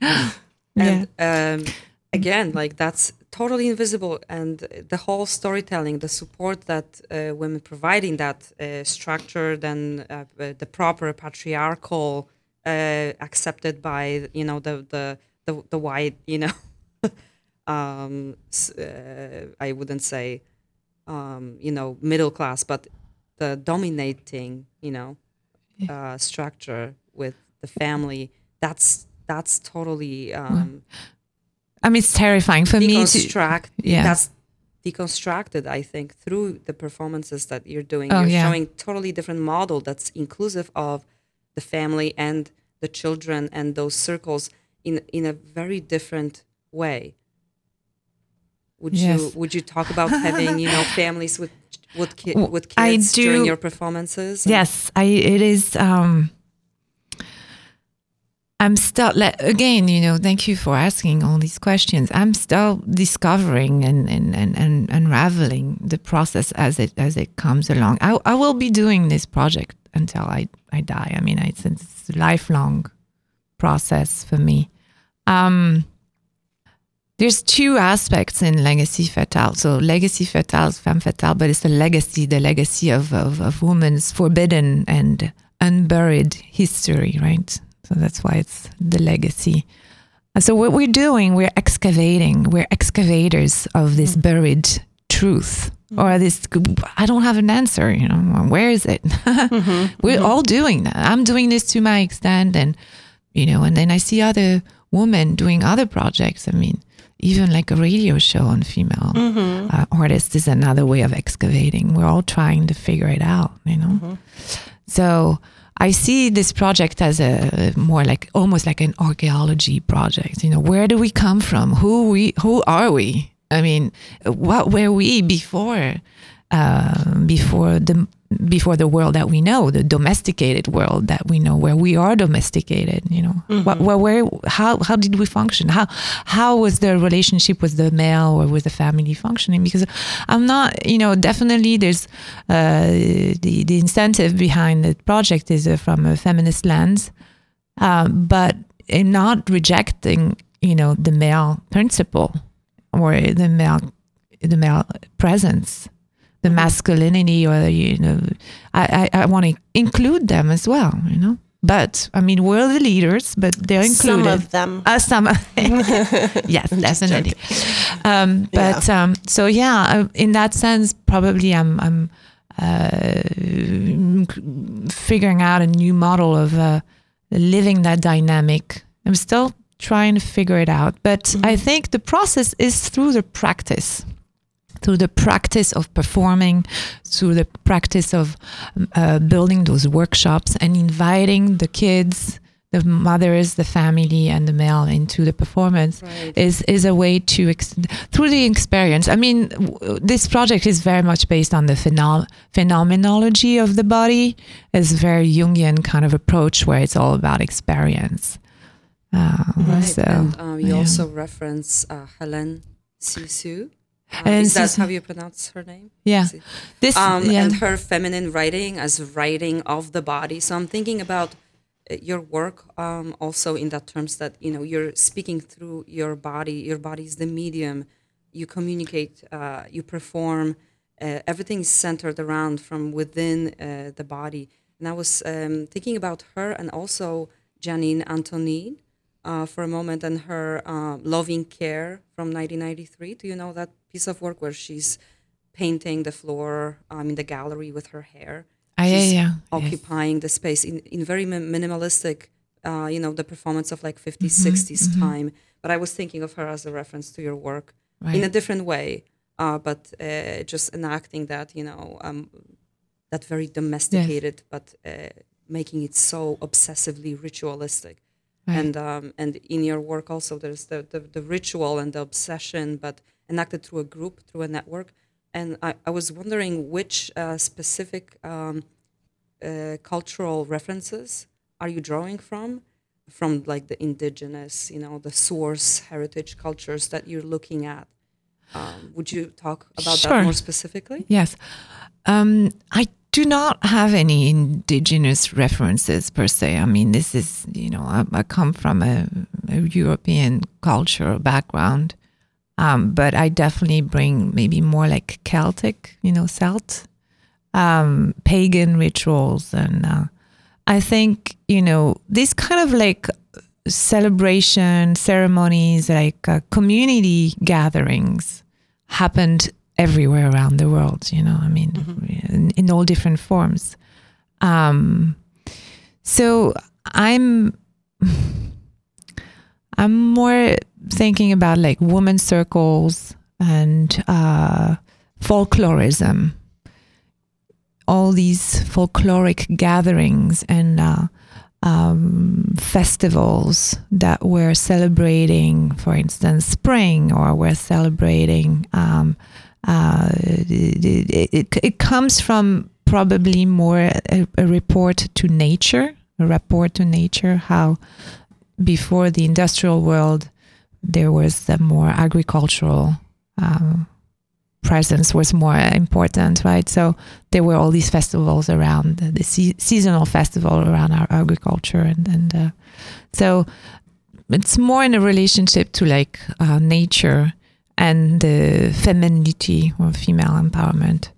yeah. and um, again like that's totally invisible and the whole storytelling the support that uh, women providing that uh, structure then uh, uh, the proper patriarchal uh, accepted by you know the the the, the white you know um, uh, i wouldn't say um, you know middle class but the dominating you know uh, structure with the family that's that's totally um, I mean, it's terrifying for me to. deconstruct yeah. that's deconstructed i think through the performances that you're doing Oh, you're yeah. showing totally different model that's inclusive of the family and the children and those circles in in a very different way would you would you talk about having you know families with with, ki- with kids during your performances Yes, I. It is. Um, I'm still like, again, you know, thank you for asking all these questions. I'm still discovering and and, and, and unraveling the process as it as it comes along. I, I will be doing this project until I, I die. I mean, it's, it's a lifelong process for me. Um, there's two aspects in legacy fatale. So legacy fatale is femme fatale, but it's the legacy, the legacy of, of, of women's forbidden and unburied history, right? So that's why it's the legacy. And so what we're doing, we're excavating, we're excavators of this mm. buried truth or this i don't have an answer you know where is it mm-hmm, we're mm-hmm. all doing that i'm doing this to my extent and you know and then i see other women doing other projects i mean even like a radio show on female mm-hmm. uh, artists is another way of excavating we're all trying to figure it out you know mm-hmm. so I see this project as a more like almost like an archaeology project. You know, where do we come from? Who we? Who are we? I mean, what were we before? Uh, before the before the world that we know, the domesticated world that we know, where we are domesticated. You know, mm-hmm. what, where, where, how, how did we function? How, how was the relationship with the male or with the family functioning? Because I'm not, you know, definitely there's uh, the the incentive behind the project is uh, from a feminist lens, uh, but in not rejecting, you know, the male principle or the male the male presence the masculinity or you know i i, I want to include them as well you know but I mean, we're the leaders, but they're included. Some of them. Uh, some. yes, definitely. Um, but yeah. Um, so yeah, uh, in that sense, probably I'm I'm uh, figuring out a new model of uh, living that dynamic. I'm still trying to figure it out, but mm-hmm. I think the process is through the practice through the practice of performing, through the practice of uh, building those workshops and inviting the kids, the mothers, the family, and the male into the performance right. is is a way to ex- through the experience. I mean, w- this project is very much based on the phenom- phenomenology of the body. It's a very Jungian kind of approach where it's all about experience. Uh, right. So, and um, you yeah. also reference uh, Hélène Cixous. Uh, and is that how you pronounce her name? Yeah. This um, yeah. and her feminine writing as writing of the body. So I'm thinking about uh, your work um, also in that terms that you know you're speaking through your body. Your body is the medium. You communicate. Uh, you perform. Uh, everything is centered around from within uh, the body. And I was um, thinking about her and also Janine Antonin uh, for a moment and her loving care from 1993. Do you know that piece of work where she's painting the floor um, in the gallery with her hair. Ah, yeah, yeah. Occupying yes. the space in, in very minimalistic, uh, you know, the performance of like 50s, mm-hmm, 60s mm-hmm. time. But I was thinking of her as a reference to your work right. in a different way, uh, but uh, just enacting that, you know, um, that very domesticated, yes. but uh, making it so obsessively ritualistic. Right. And um, and in your work also, there's the, the, the ritual and the obsession, but enacted through a group, through a network. And I, I was wondering which uh, specific um, uh, cultural references are you drawing from? From like the indigenous, you know, the source heritage cultures that you're looking at. Um, would you talk about sure. that more specifically? Yes. Um, I do not have any indigenous references per se. I mean, this is, you know, I, I come from a, a, European cultural background. Um, but I definitely bring maybe more like Celtic, you know, Celt, um, pagan rituals. And uh, I think, you know, these kind of like celebration ceremonies, like uh, community gatherings happened everywhere around the world, you know, I mean, mm-hmm. in, in, all different forms. Um, so I'm. I'm more thinking about like woman circles and uh, folklorism, all these folkloric gatherings and uh, um, festivals that we're celebrating, for instance, spring, or we're celebrating. Um, uh, it, it, comes from probably more a, a report to nature, a report to nature, how before the industrial world, there was a more agricultural um, presence was more important, right? So there were all these festivals around the, the se- seasonal festival around our agriculture, and and uh, so it's more in a relationship to like uh, nature and the femininity or female empowerment.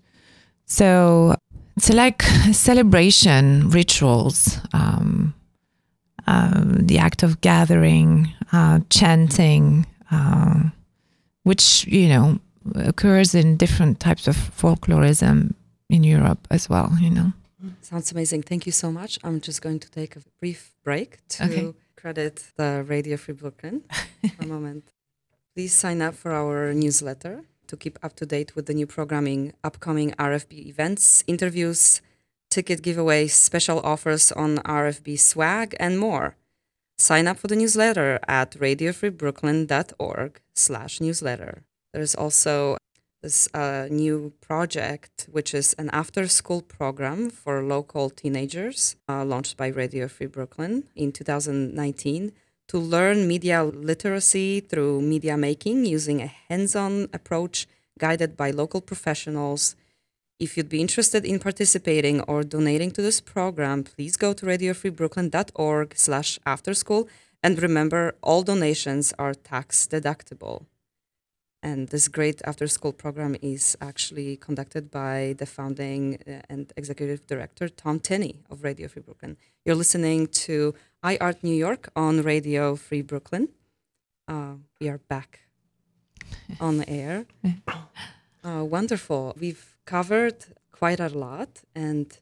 So it's like celebration rituals. Um, um, the act of gathering, uh, chanting, uh, which you know occurs in different types of folklorism in Europe as well. You know, Sounds amazing. Thank you so much. I'm just going to take a brief break to Okay. credit the Radio Free Brooklyn for a moment. Please sign up for our newsletter to keep up to date with the new programming, upcoming RFB events, interviews, ticket giveaways, special offers on RFB swag, and more. Sign up for the newsletter at radiofreebrooklyn.org slash newsletter. There's also this uh, new project, which is an after school program for local teenagers, uh, launched by Radio Free Brooklyn in 2019 to learn media literacy through media making using a hands on approach guided by local professionals. If you'd be interested in participating or donating to this program, please go to radiofreebrooklyn.org slash afterschool and remember all donations are tax deductible. And this great after school program is actually conducted by the founding uh, and executive director, Tom Tenney of Radio Free Brooklyn. You're listening to iArt New York on Radio Free Brooklyn. Uh, we are back on the air. Uh, wonderful. We've covered quite a lot. And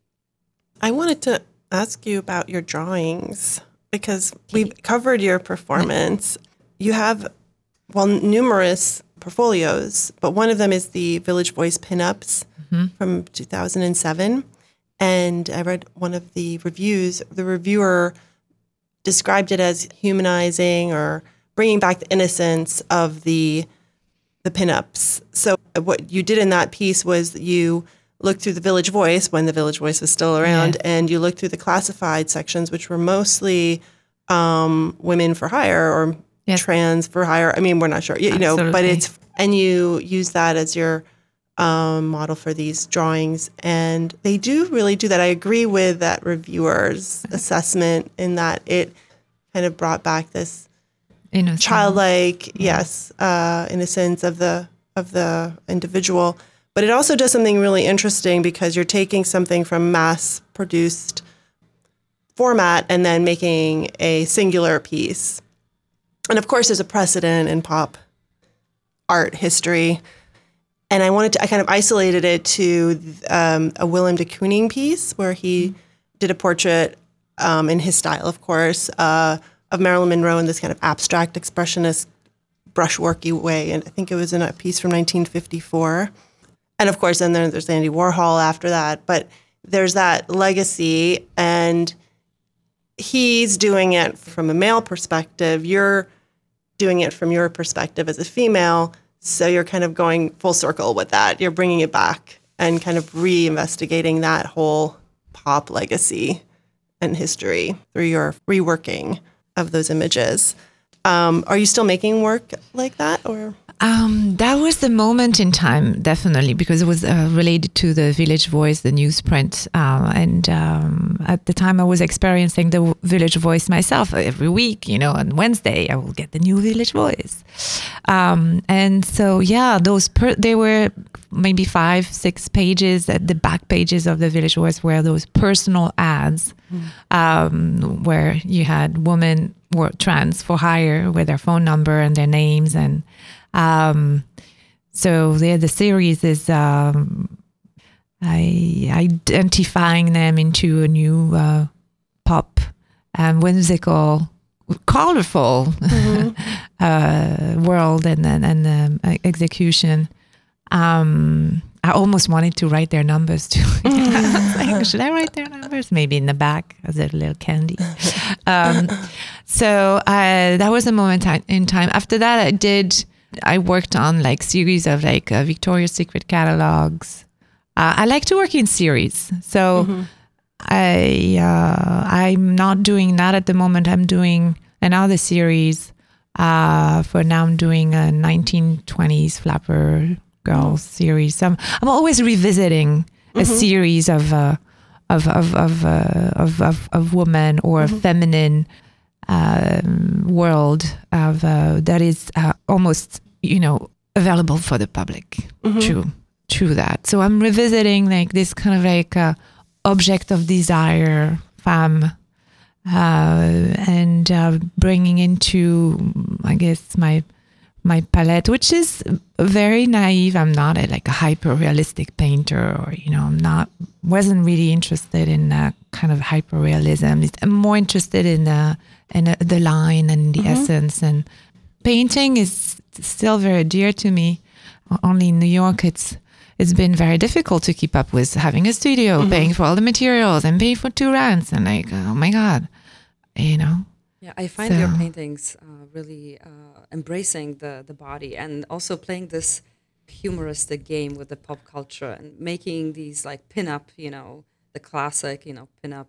I wanted to ask you about your drawings because we've covered your performance. You have, well, numerous portfolios, but one of them is the Village Voice pinups from 2007. And I read one of the reviews. The reviewer described it as humanizing or bringing back the innocence of the the pinups. So what you did in that piece was you looked through the Village Voice when the Village Voice was still around, and you looked through the classified sections, which were mostly um, women for hire or Yes. trans for hire. I mean, we're not sure, you, you know, but it's and you use that as your um, model for these drawings, and they do really do that. I agree with that reviewer's assessment in that it kind of brought back this innocent. childlike yes uh, innocence of the of the individual but it also does something really interesting because you're taking something from mass produced format and then making a singular piece and of course there's a precedent in pop art history. And i wanted to i kind of isolated it to um, a willem de kooning piece where he did a portrait um, in his style of course uh, of marilyn monroe in this kind of abstract expressionist brushworky way. And i think it was in a piece from 1954 and of course then there's andy warhol after that. But there's that legacy and he's doing it from a male perspective. You're doing it from your perspective as a female so you're kind of going full circle with that. You're bringing it back and kind of re-investigating that whole pop legacy and history through your reworking of those images. Um, are you still making work like that or Um, that was the moment in time, definitely, because it was uh, related to the Village Voice, the newsprint. Uh, and um, at the time, I was experiencing the Village Voice myself every week. You know, on Wednesday, I will get the new Village Voice. Um, and so, yeah, those per- they were maybe five, six pages. At the back pages of the Village Voice were those personal ads, um, where you had women were trans for hire with their phone number and their names and um, so there, the series is um, I, identifying them into a new uh, pop and whimsical, colorful uh, world and and, and um, execution. Um, I almost wanted to write their numbers too. I like, should I write their numbers? Maybe in the back as a little candy. Um, so uh, that was a moment in time. After that, I did. I worked on like series of like uh, Victoria's Secret catalogs. Uh, I like to work in series, so I uh, I'm not doing that at the moment. I'm doing another series. Uh, for now, I'm doing a 1920s flapper girls series. So I'm, I'm always revisiting a series of uh, of of of, uh, of of of women or feminine um, world of uh, that is uh, almost you know available for the public. True, true that. So I'm revisiting like this kind of like uh, object of desire, femme, uh, and uh, bringing into I guess my my palette, which is very naive. I'm not a, like a hyper realistic painter, or you know, I'm not wasn't really interested in that kind of hyper realism. I'm more interested in the in the- the line and the mm-hmm. essence. And painting is still very dear to me. Only in New York, it's it's been very difficult to keep up with having a studio, mm-hmm. paying for all the materials, and paying for two rents, and like, oh my god, you know. Yeah, I find your paintings uh, really uh, embracing the the body and also playing this humoristic game with the pop culture and making these like pin-up, you know, the classic, you know, pin-up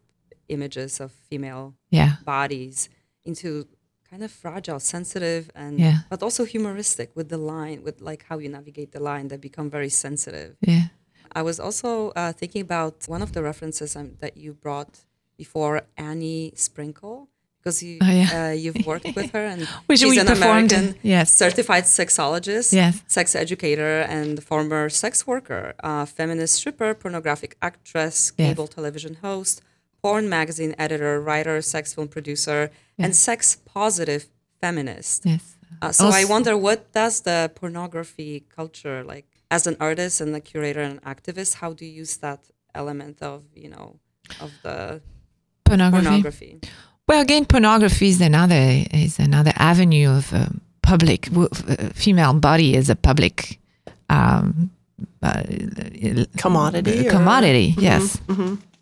images of female Yeah, bodies into kind of fragile, sensitive, and Yeah. but also humoristic with the line, with like how you navigate the line. They become very sensitive. yeah. I was also uh, thinking about one of the references um, that you brought before, Annie Sprinkle, because you Oh, yeah. uh, you've worked with her and Which she's an performed, American yes. certified sexologist, Yes. sex educator, and former sex worker, uh, feminist stripper, pornographic actress, Yes. cable television host, porn magazine editor, writer, sex film producer, and sex positive feminist. Yes. Uh, so I wonder what does the pornography culture like as an artist and a curator and activist? How do you use that element of you know of the Pornography. pornography? Well, again, pornography is another is another avenue of um, public w- uh, female body is a public um, uh, Commodity or- Commodity, yes.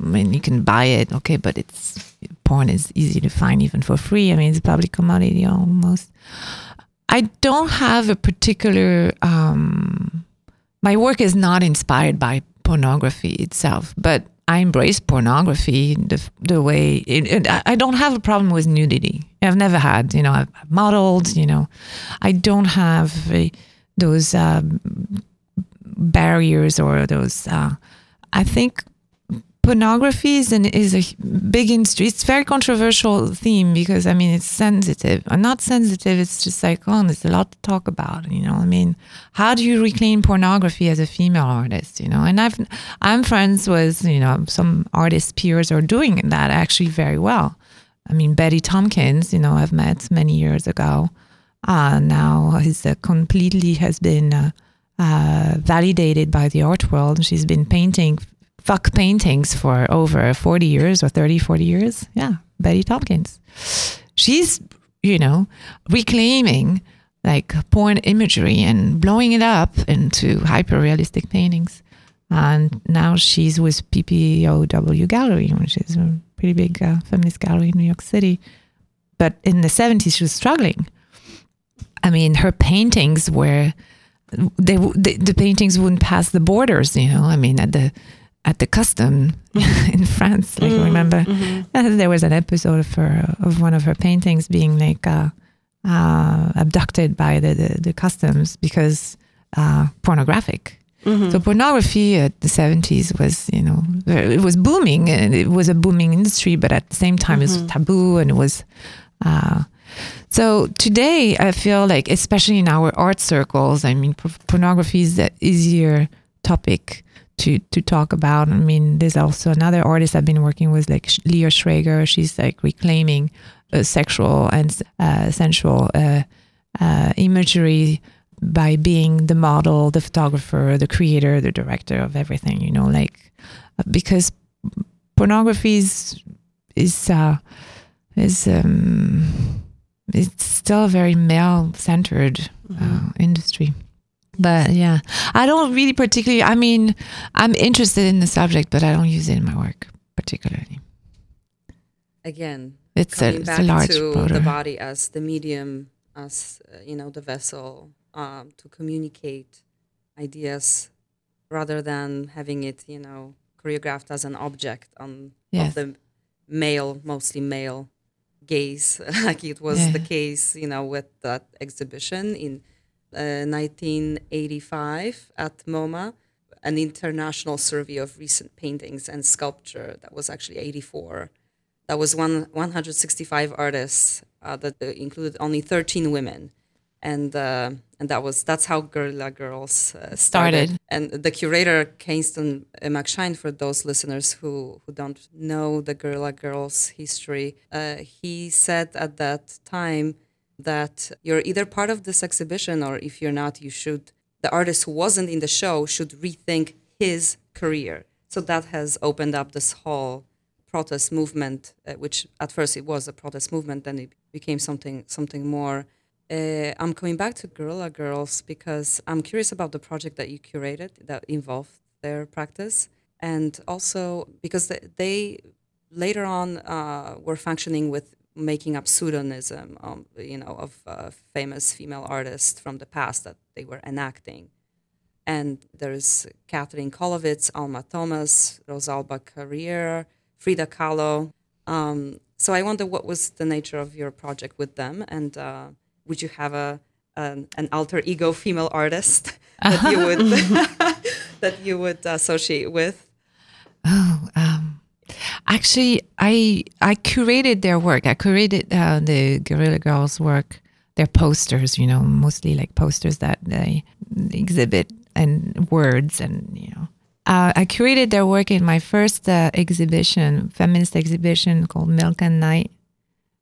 I mean, you can buy it, okay, but it's porn is easy to find even for free. I mean, it's a public commodity almost. I don't have a particular. Um, my work is not inspired by pornography itself, but I embrace pornography the, the way it, it, I don't have a problem with nudity. I've never had, you know, I've modeled, you know, I don't have those um, barriers or those. Uh, I think pornography is an is a big industry. It's very controversial theme because I mean it's sensitive. I'm not sensitive. It's just like oh, there's a lot to talk about. You know, I mean, how do you reclaim pornography as a female artist? You know, and I've I'm friends with you know some artist peers are doing that actually very well. I mean, Betty Tompkins, you know, I've met many years ago. Uh, now he's uh, completely has been uh, uh, validated by the art world. She's been painting fuck paintings for over 40 years or 30, 40 years. Yeah, Betty Tompkins. She's, you know, reclaiming like porn imagery and blowing it up into hyper realistic paintings. And now she's with PPOW Gallery, which is a pretty big uh, feminist gallery in New York City. But in the 70s, she was struggling. I mean, her paintings were they, w- the the paintings wouldn't pass the borders. You know, I mean, at the at the custom in France, like remember, uh, there was an episode of her of one of her paintings being like uh, uh, abducted by the, the the customs because uh, pornographic. So pornography at the seventies was, you know, it was booming and it was a booming industry, but at the same time it was taboo and it was. Uh, so today, I feel like, especially in our art circles, I mean, por- pornography is the easier topic to to talk about. I mean, there's also another artist I've been working with, like Leah Schrager. She's like reclaiming uh, sexual and uh, sensual uh, uh, imagery by being the model, the photographer, the creator, the director of everything. You know, like uh, because pornography is is uh, is um, it's still a very male centered uh, industry. But yeah, I don't really particularly. I mean, I'm interested in the subject, but I don't use it in my work particularly. Again, It's a, it's back a large to border. the body as the medium, as uh, you know, the vessel um, to communicate ideas, rather than having it, you know, choreographed as an object on Yes. of the male, mostly male gaze, like it was Yeah. the case, you know, with that exhibition in 1985 at MoMA, an international survey of recent paintings and sculpture. That was actually 84. That was one 165 artists uh, that uh, included only 13 women, and uh, and that was that's how Guerrilla Girls uh, started. Started. And the curator Kynaston uh, McShine, for those listeners who who don't know the Guerrilla Girls history, uh, he said at that time that you're either part of this exhibition or if you're not, you should. The artist who wasn't in the show should rethink his career. So that has opened up this whole protest movement, uh, which at first it was a protest movement, then it became something something more. Uh, I'm coming back to Guerrilla Girls because I'm curious about the project that you curated that involved their practice, and also because they, they later on uh, were functioning with making up pseudonym, um, you know, of uh, famous female artists from the past that they were enacting. And there's Catherine Kollwitz, Alma Thomas, Rosalba Carriera, Frida Kahlo. Um, so I wonder what was the nature of your project with them, and uh, would you have a an, an alter ego female artist that you would that you would associate with? Oh, um, actually, I I curated their work. I curated uh, the Guerrilla Girls' work, their posters. You know, mostly like posters that they exhibit and words and you know. Uh, I curated their work in my first uh, exhibition, feminist exhibition called Milk and Night.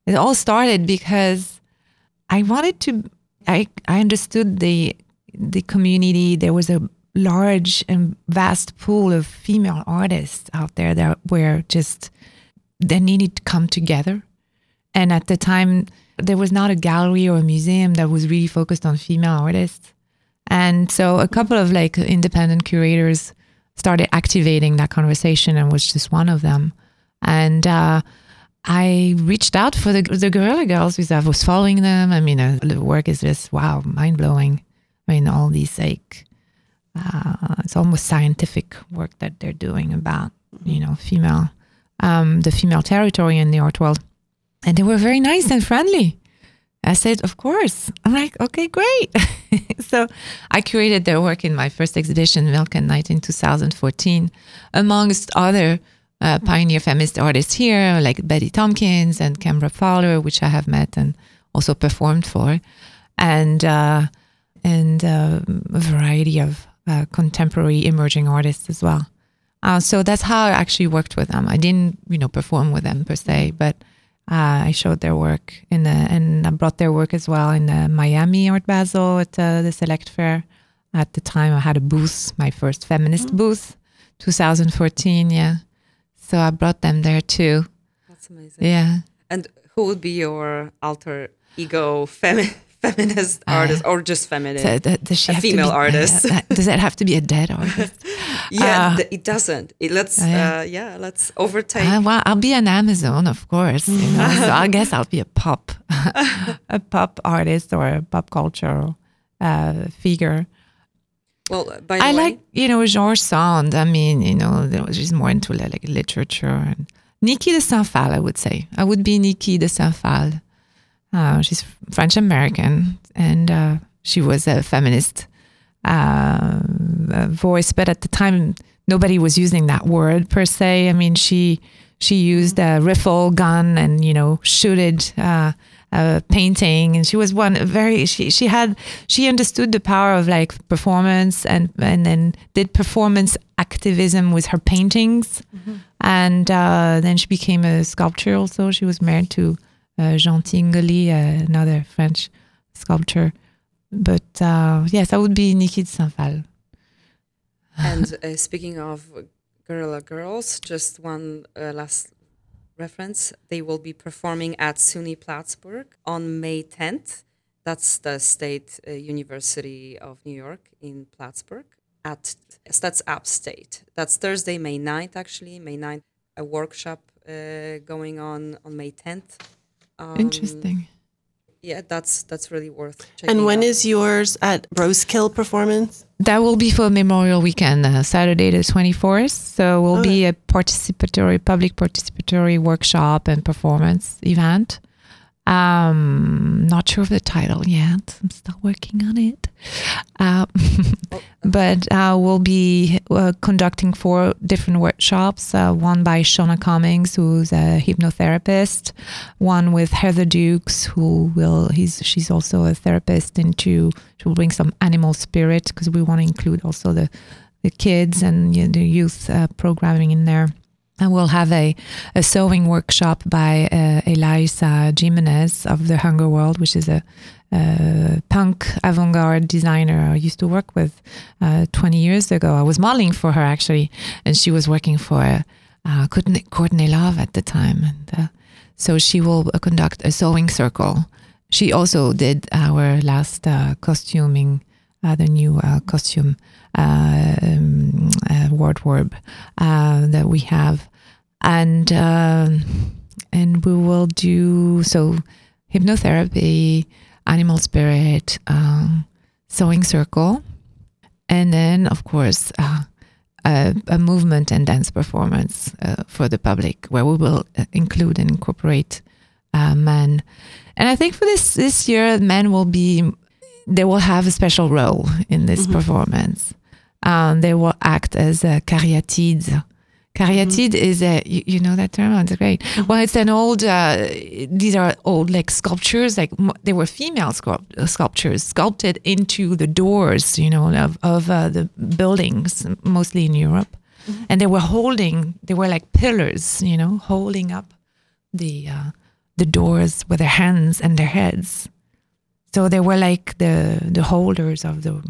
It all started because I wanted to. I I understood the the community. There was a large and vast pool of female artists out there that were just they needed to come together. And at the time, there was not a gallery or a museum that was really focused on female artists. And so a couple of like independent curators started activating that conversation and was just one of them. And uh, I reached out for the, the Guerrilla Girls because I was following them. I mean, uh, the work is just, wow, mind blowing. I mean, all these like, uh, it's almost scientific work that they're doing about, you know, female, um, the female territory in the art world. And they were very nice and friendly. I said, of course. I'm like, okay, great. so I curated their work in my first exhibition, Milk and Night, in 2014, amongst other uh, pioneer feminist artists here, like Betty Tompkins and Kembra Pfahler, which I have met and also performed for, and uh, and uh, a variety of uh, contemporary emerging artists as well. Uh, so that's how I actually worked with them. I didn't, you know, perform with them per se, but uh, I showed their work in the, and I brought their work as well in the Miami Art Basel at uh, the Select Fair. At the time, I had a booth, my first feminist booth, 2014. Yeah, so I brought them there too. That's amazing. Yeah. And who would be your alter ego femi- feminist artist or just feminist? So th- does she A have female to be, artist. uh, does that have to be a dead artist? yeah, uh, th- it doesn't. It, let's, Oh, yeah. uh, yeah, let's overtake. Uh, well, I'll be an Amazon, of course. You know? so I guess I'll be a pop, a pop artist or a pop culture uh, figure. well, by the I way, like, you know, George Sand. I mean, you know, she's more into like literature. And Niki de Saint Phalle, I would say. I would be Niki de Saint Phalle. Uh, she's French American, and uh, she was a feminist uh, uh, voice, but at the time nobody was using that word per se. I mean, she she used a rifle gun and you know shooted uh, a painting, and she was one very she she had she understood the power of like performance and and then did performance activism with her paintings, and uh, then she became a sculptor. Also, she was married to Jean Tinguely, uh, another French sculptor. But uh, yes, I would be Niki de Saint Phalle. and uh, speaking of Guerrilla Girls, just one uh, last reference. They will be performing at SUNY Plattsburgh on May 10th. That's the State uh, University of New York in Plattsburgh. At that's upstate. That's Thursday, May 9th. Actually, May 9th, a workshop uh, going on on May 10th. Um, Interesting. Yeah, that's that's really worth checking. And when out. is yours at Rosekill performance? That will be for Memorial Weekend, uh, Saturday the 24th. So it will be a participatory, public participatory workshop and performance event. Um, not sure of the title yet. I'm still working on it. Uh, but uh, we'll be uh, conducting four different workshops. Uh, one by Shona Cummings, who's a hypnotherapist. One with Heather Dukes, who will he's she's also a therapist. Into she will bring some animal spirit because we want to include also the the kids and you know, the youth uh, programming in there. And we'll have a, a sewing workshop by uh, Elisa Jimenez of the Hunger World, which is a, a punk avant garde designer I used to work with uh, 20 years ago. I was modeling for her actually, and she was working for uh, Courtney, Love at the time. And uh, so she will conduct a sewing circle. She also did our last uh, costuming, the new uh, costume uh, um, uh, wardrobe uh, that we have, and um, and we will do so hypnotherapy, animal spirit, um, sewing circle, and then of course. Uh, a, a movement and dance performance uh, for the public, where we will uh, include and incorporate uh, men. And I think for this this year, men will be they will have a special role in this Mhm. performance. Um, they will act as a caryatides. Caryatid is a you, you know that term. It's great. Well, it's an old. Uh, these are old like sculptures. Like they were female sculpt- uh, sculptures sculpted into the doors. You know of of uh, the buildings, mostly in Europe, and they were holding. They were like pillars. You know, holding up the uh, the doors with their hands and their heads. So they were like the the holders of the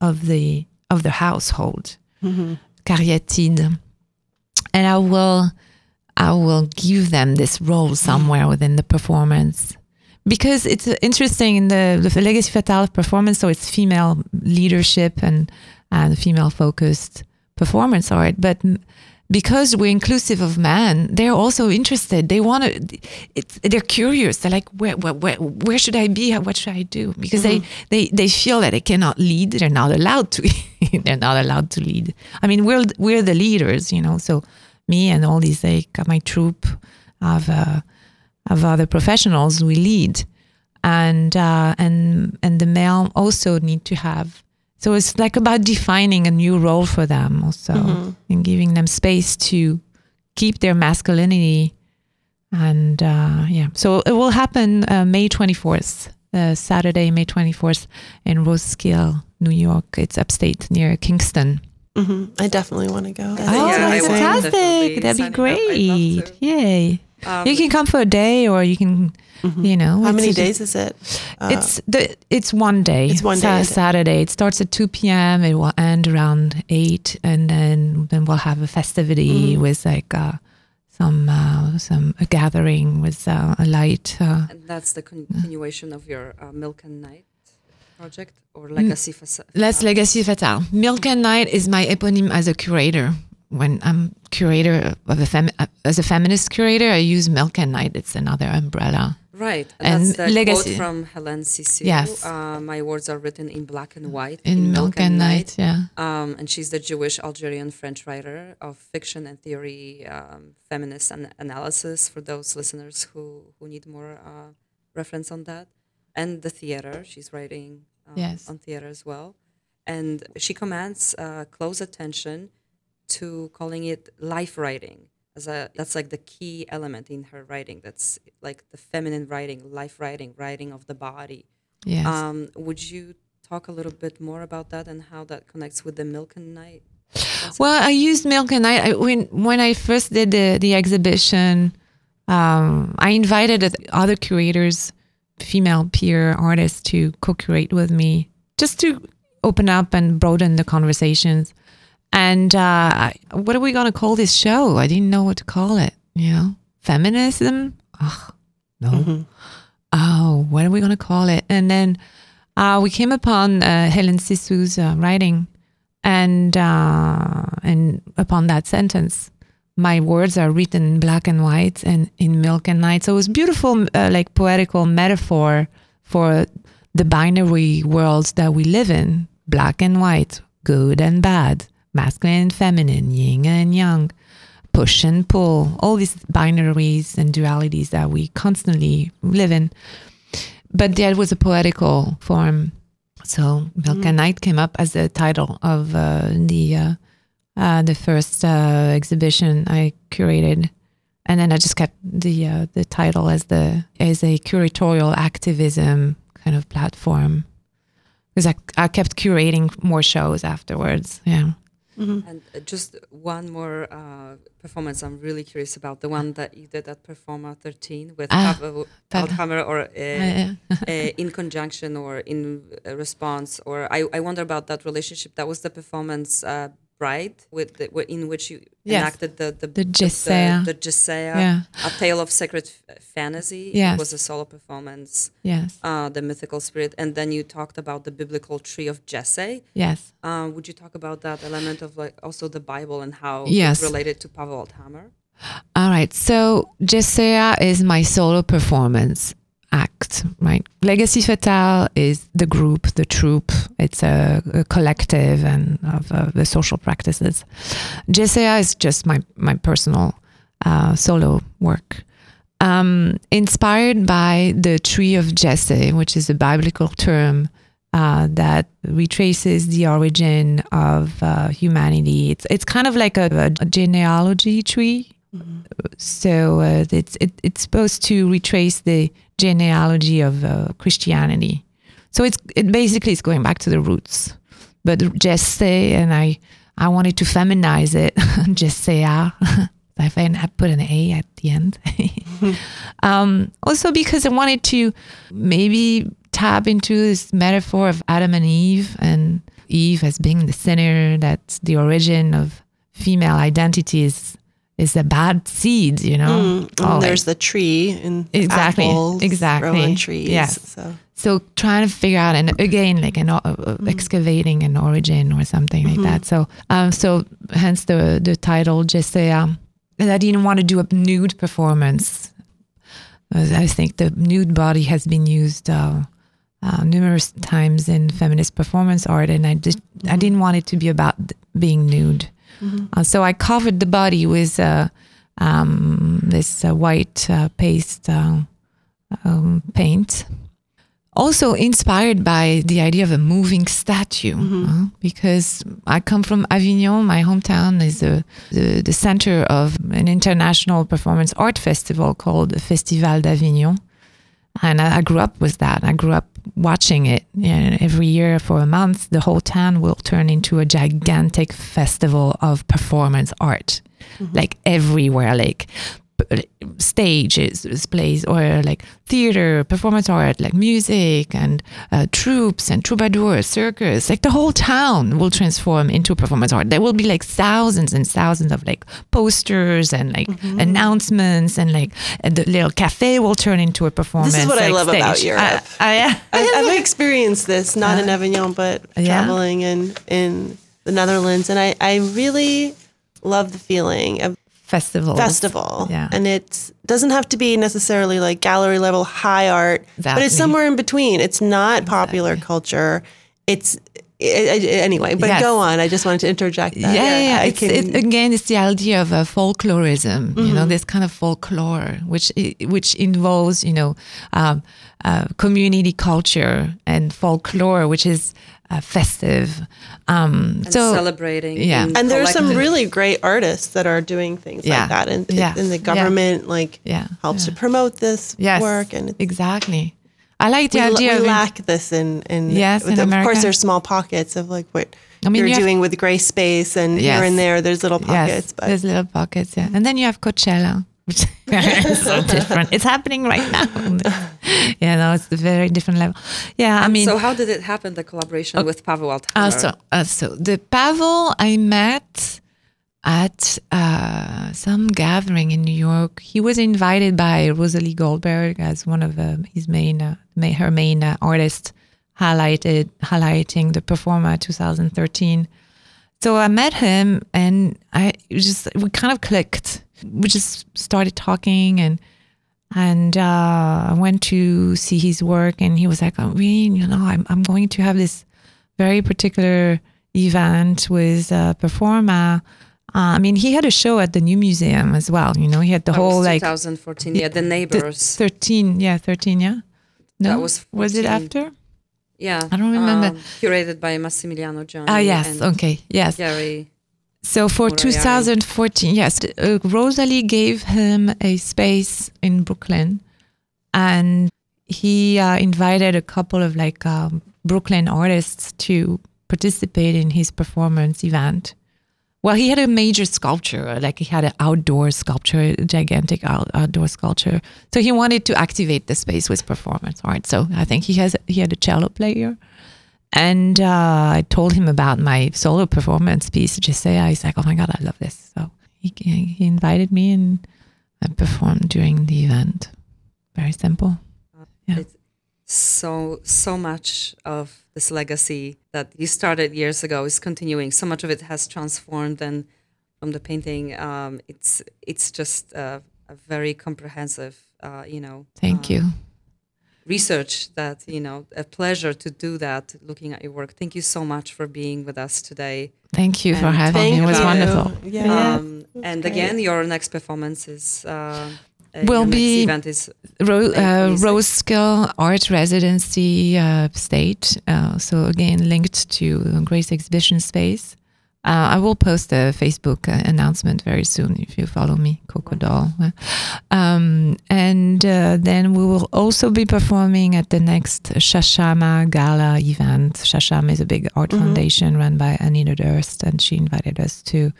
of the of the household, Mhm. caryatide. And I will I will give them this role somewhere within the performance because it's interesting in the the legacy fatale performance. So it's female leadership and and female focused performance art, but because we're inclusive of men, they're also interested. They want to. It's, they're curious. They're like, where, where, where, where should I be? What should I do? Because they, they, they feel that they cannot lead. They're not allowed to. they're not allowed to lead. I mean, we're we're the leaders, you know. So me and all these like my troop of uh, of other professionals, we lead, and uh, and and the male also need to have. So it's like about defining a new role for them also, and giving them space to keep their masculinity. And uh, yeah, so it will happen uh, May twenty fourth, uh, Saturday, May twenty fourth, in Rosekill, New York. It's upstate near Kingston. Mhm. I definitely want to go. That's oh, Yeah, I fantastic! That'd be sign up. I'd love great. to. Yay! Um, you can come for a day, or you can, you know. How many just- days is it? Uh, it's the it's one day. It's one Sa- day. Saturday. It starts at two p.m. It will end around eight, and then then we'll have a festivity Mm-hmm. with like uh, some uh, some a gathering with uh, a light. Uh, and that's the continuation of your uh, Milk and Night project or Legacy Fac- Let's Legacy Fatale. Milk and Night is my eponym as a curator. When I'm curator of a fem- uh, as a feminist curator, I use Milk and Night. It's another umbrella. Right, And and that's the Legacy. quote from Hélène Cixous. Yes. uh, my words are written in black and white In, Milk, and Night, yeah. Um, and she's the Jewish Algerian French writer of fiction and theory, um, feminist an- analysis for those listeners who, who need more uh, reference on that. And the theater, she's writing um, Yes. on theater as well. And she commands uh, close attention to calling it life writing. As a, that's like the key element in her writing. That's like the feminine writing, life writing, writing of the body. Yes. Um, would you talk a little bit more about that and how that connects with the Milk and Night? concept? Well, I used Milk and Night I, when when I first did the the exhibition. Um, I invited other curators, female peer artists, to co-curate with me, just to open up and broaden the conversations. And uh, what are we going to call this show? I didn't know what to call it. You know, feminism. Ugh, no. Oh, what are we going to call it? And then uh, we came upon uh, Hélène Cixous's uh, writing and uh, and upon that sentence, my words are written in black and white and in milk and night. So it was beautiful, uh, like poetical metaphor for the binary worlds that we live in: black and white, good and bad, masculine and feminine, yin and yang, push and pull, all these binaries and dualities that we constantly live in. But that was a poetical form. So Milk and Night came up as the title of uh, the uh, uh, the first uh, exhibition I curated, and then I just kept the uh, the title as the as a curatorial activism kind of platform because I, I kept curating more shows afterwards. Yeah. And uh, just one more uh, performance I'm really curious about the one that you did at Performa 13 with Ah. Or uh, yeah. uh, in conjunction or in uh, response or I, I wonder about that relationship that was the performance Bride with the, in which you Yes. enacted the the The Jesea. the, the Jesea, Yeah. a tale of sacred fantasy Yes. it was a solo performance Yes. uh, the mythical spirit and then you talked about the biblical tree of Jesse Yes. uh, would you talk about that element of like also the Bible and how Yes. it related to Paweł Althamer? All right. So Jesea is my solo performance act, right? Legacy Fatale is the group, the troupe. It's a, a collective and of the social practices. Jesea is just my my personal uh, solo work. Um, inspired by the tree of Jesse, which is a biblical term uh, that retraces the origin of uh, humanity. It's it's kind of like a, a genealogy tree. So uh, it's it, it's supposed to retrace the genealogy of uh, Christianity. So it's it basically is going back to the roots. But Jesse and I I wanted to feminize it, Jessea. I find I put an A at the end. um, also because I wanted to maybe tap into this metaphor of Adam and Eve and Eve as being the sinner, that's the origin of female identity is is the bad seeds, you know. Mm, and Oh, there's the tree and Exactly, apples exactly. trees. Yes. So so trying to figure out and again like an uh, uh, excavating an origin or something like that so um so hence the the title Jesea and I didn't want to do a nude performance I think the nude body has been used uh, uh, numerous times in feminist performance art and I just I didn't want it to be about being nude uh, so I covered the body with uh, um, this uh, white uh, paste uh, um, paint also inspired by the idea of a moving statue uh, because I come from Avignon. My hometown is the, the, the center of an international performance art festival called Festival d'Avignon. And I, I grew up with that. I grew up watching it. And every year for a month, the whole town will turn into a gigantic festival of performance art, mm-hmm. like everywhere, like stages, plays, or like theater, performance art, like music and uh, troupes and troubadours, circus. Like the whole town will transform into a performance art. There will be like thousands and thousands of like posters and like announcements and like and the little cafe will turn into a performance. This is what I like, love about stage. Europe. I, I, I, I've experienced this not in Avignon, but Uh, yeah? traveling in in the Netherlands, and I I really love the feeling of festival. festival. Yeah. And it doesn't have to be necessarily like gallery level high art, but it's somewhere in between. It's not popular culture. It's I- I- anyway, but Yes. go on. I just wanted to interject that. yeah, yeah, yeah. It's, it, again, it's the idea of uh, folklorism. You know, this kind of folklore, which which involves, you know, um, uh, community culture and folklore, which is uh, festive. Um, And so celebrating. yeah. in and there's some really great artists that are doing things Yeah. like that, and, Yeah. and the Yeah. government like Yeah. helps to promote this yes, work, and exactly. I like the we, idea we of lack this in in Yes, in with- of America. course there's small pockets of like what I mean, you're you have- doing with gray space and here and there there's little pockets Yes, but there's little pockets, yeah. And then you have Coachella, is so different. It's happening right now. yeah, no, it's a very different level. Yeah, I And mean, so how did it happen? The collaboration with Paweł Althamer. Uh, so, uh, so the Paweł I met at uh, some gathering in New York. He was invited by RoseLee Goldberg as one of uh, his main, uh, ma- her main uh, artists, highlighted highlighting the Performa 2013. So I met him, and I just we kind of clicked. We just started talking, and and uh, I went to see his work, and he was like, oh, "We, you know, I'm I'm going to have this very particular event with a performer. Uh, I mean, he had a show at the New Museum as well. You know, he had the That whole like 2014. Yeah, the neighbors. 13, yeah, 13, yeah. No, That was was it after? yeah, I don't remember. um, curated by Massimiliano Gioni. Ah, yes, okay, yes. Gary. So for 2014, yes, uh, RoseLee gave him a space in Brooklyn, and he uh, invited a couple of like um, Brooklyn artists to participate in his performance event. Well, he had a major sculpture, like he had an outdoor sculpture, a gigantic out- outdoor sculpture. So he wanted to activate the space with performance art. So I think he has he had a cello player. And uh, I told him about my solo performance piece, Jesea. He's like, oh my God, I love this. So he, he invited me and I performed during the event. Very simple. Yeah. It's so so much of this legacy that you started years ago is continuing. So much of it has transformed, and from the painting, um, it's it's just a, a very comprehensive, uh, you know. Thank uh, you. Research that you know a pleasure to do that. Looking at your work, thank you so much for being with us today. Thank you for having me. It was you. wonderful. Yeah. um, and great. again, your next performance is. Uh, uh, Will next be- event is Ro- uh, 26th. Roseskill Art Residency uh, State. Uh, so again, linked to Grace Exhibition Space. Uh, I will post a Facebook uh, announcement very soon if you follow me, Coco Dolle. Um, and uh, then we will also be performing at the next Chashama Gala event. Chashama is a big art Mhm. foundation run by Anita Durst, and she invited us to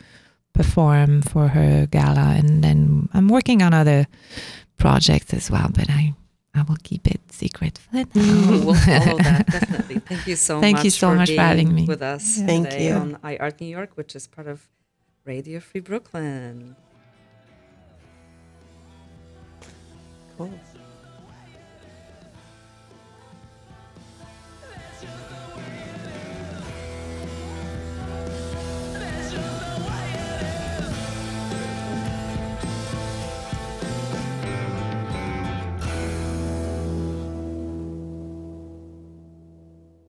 perform for her gala. And then I'm working on other projects as well, but I I will keep it secret for now. we'll follow that definitely. Thank you so Thank much. you so for much for having me. with us Thank today you. on iArt New York, which is part of Radio Free Brooklyn. Cool.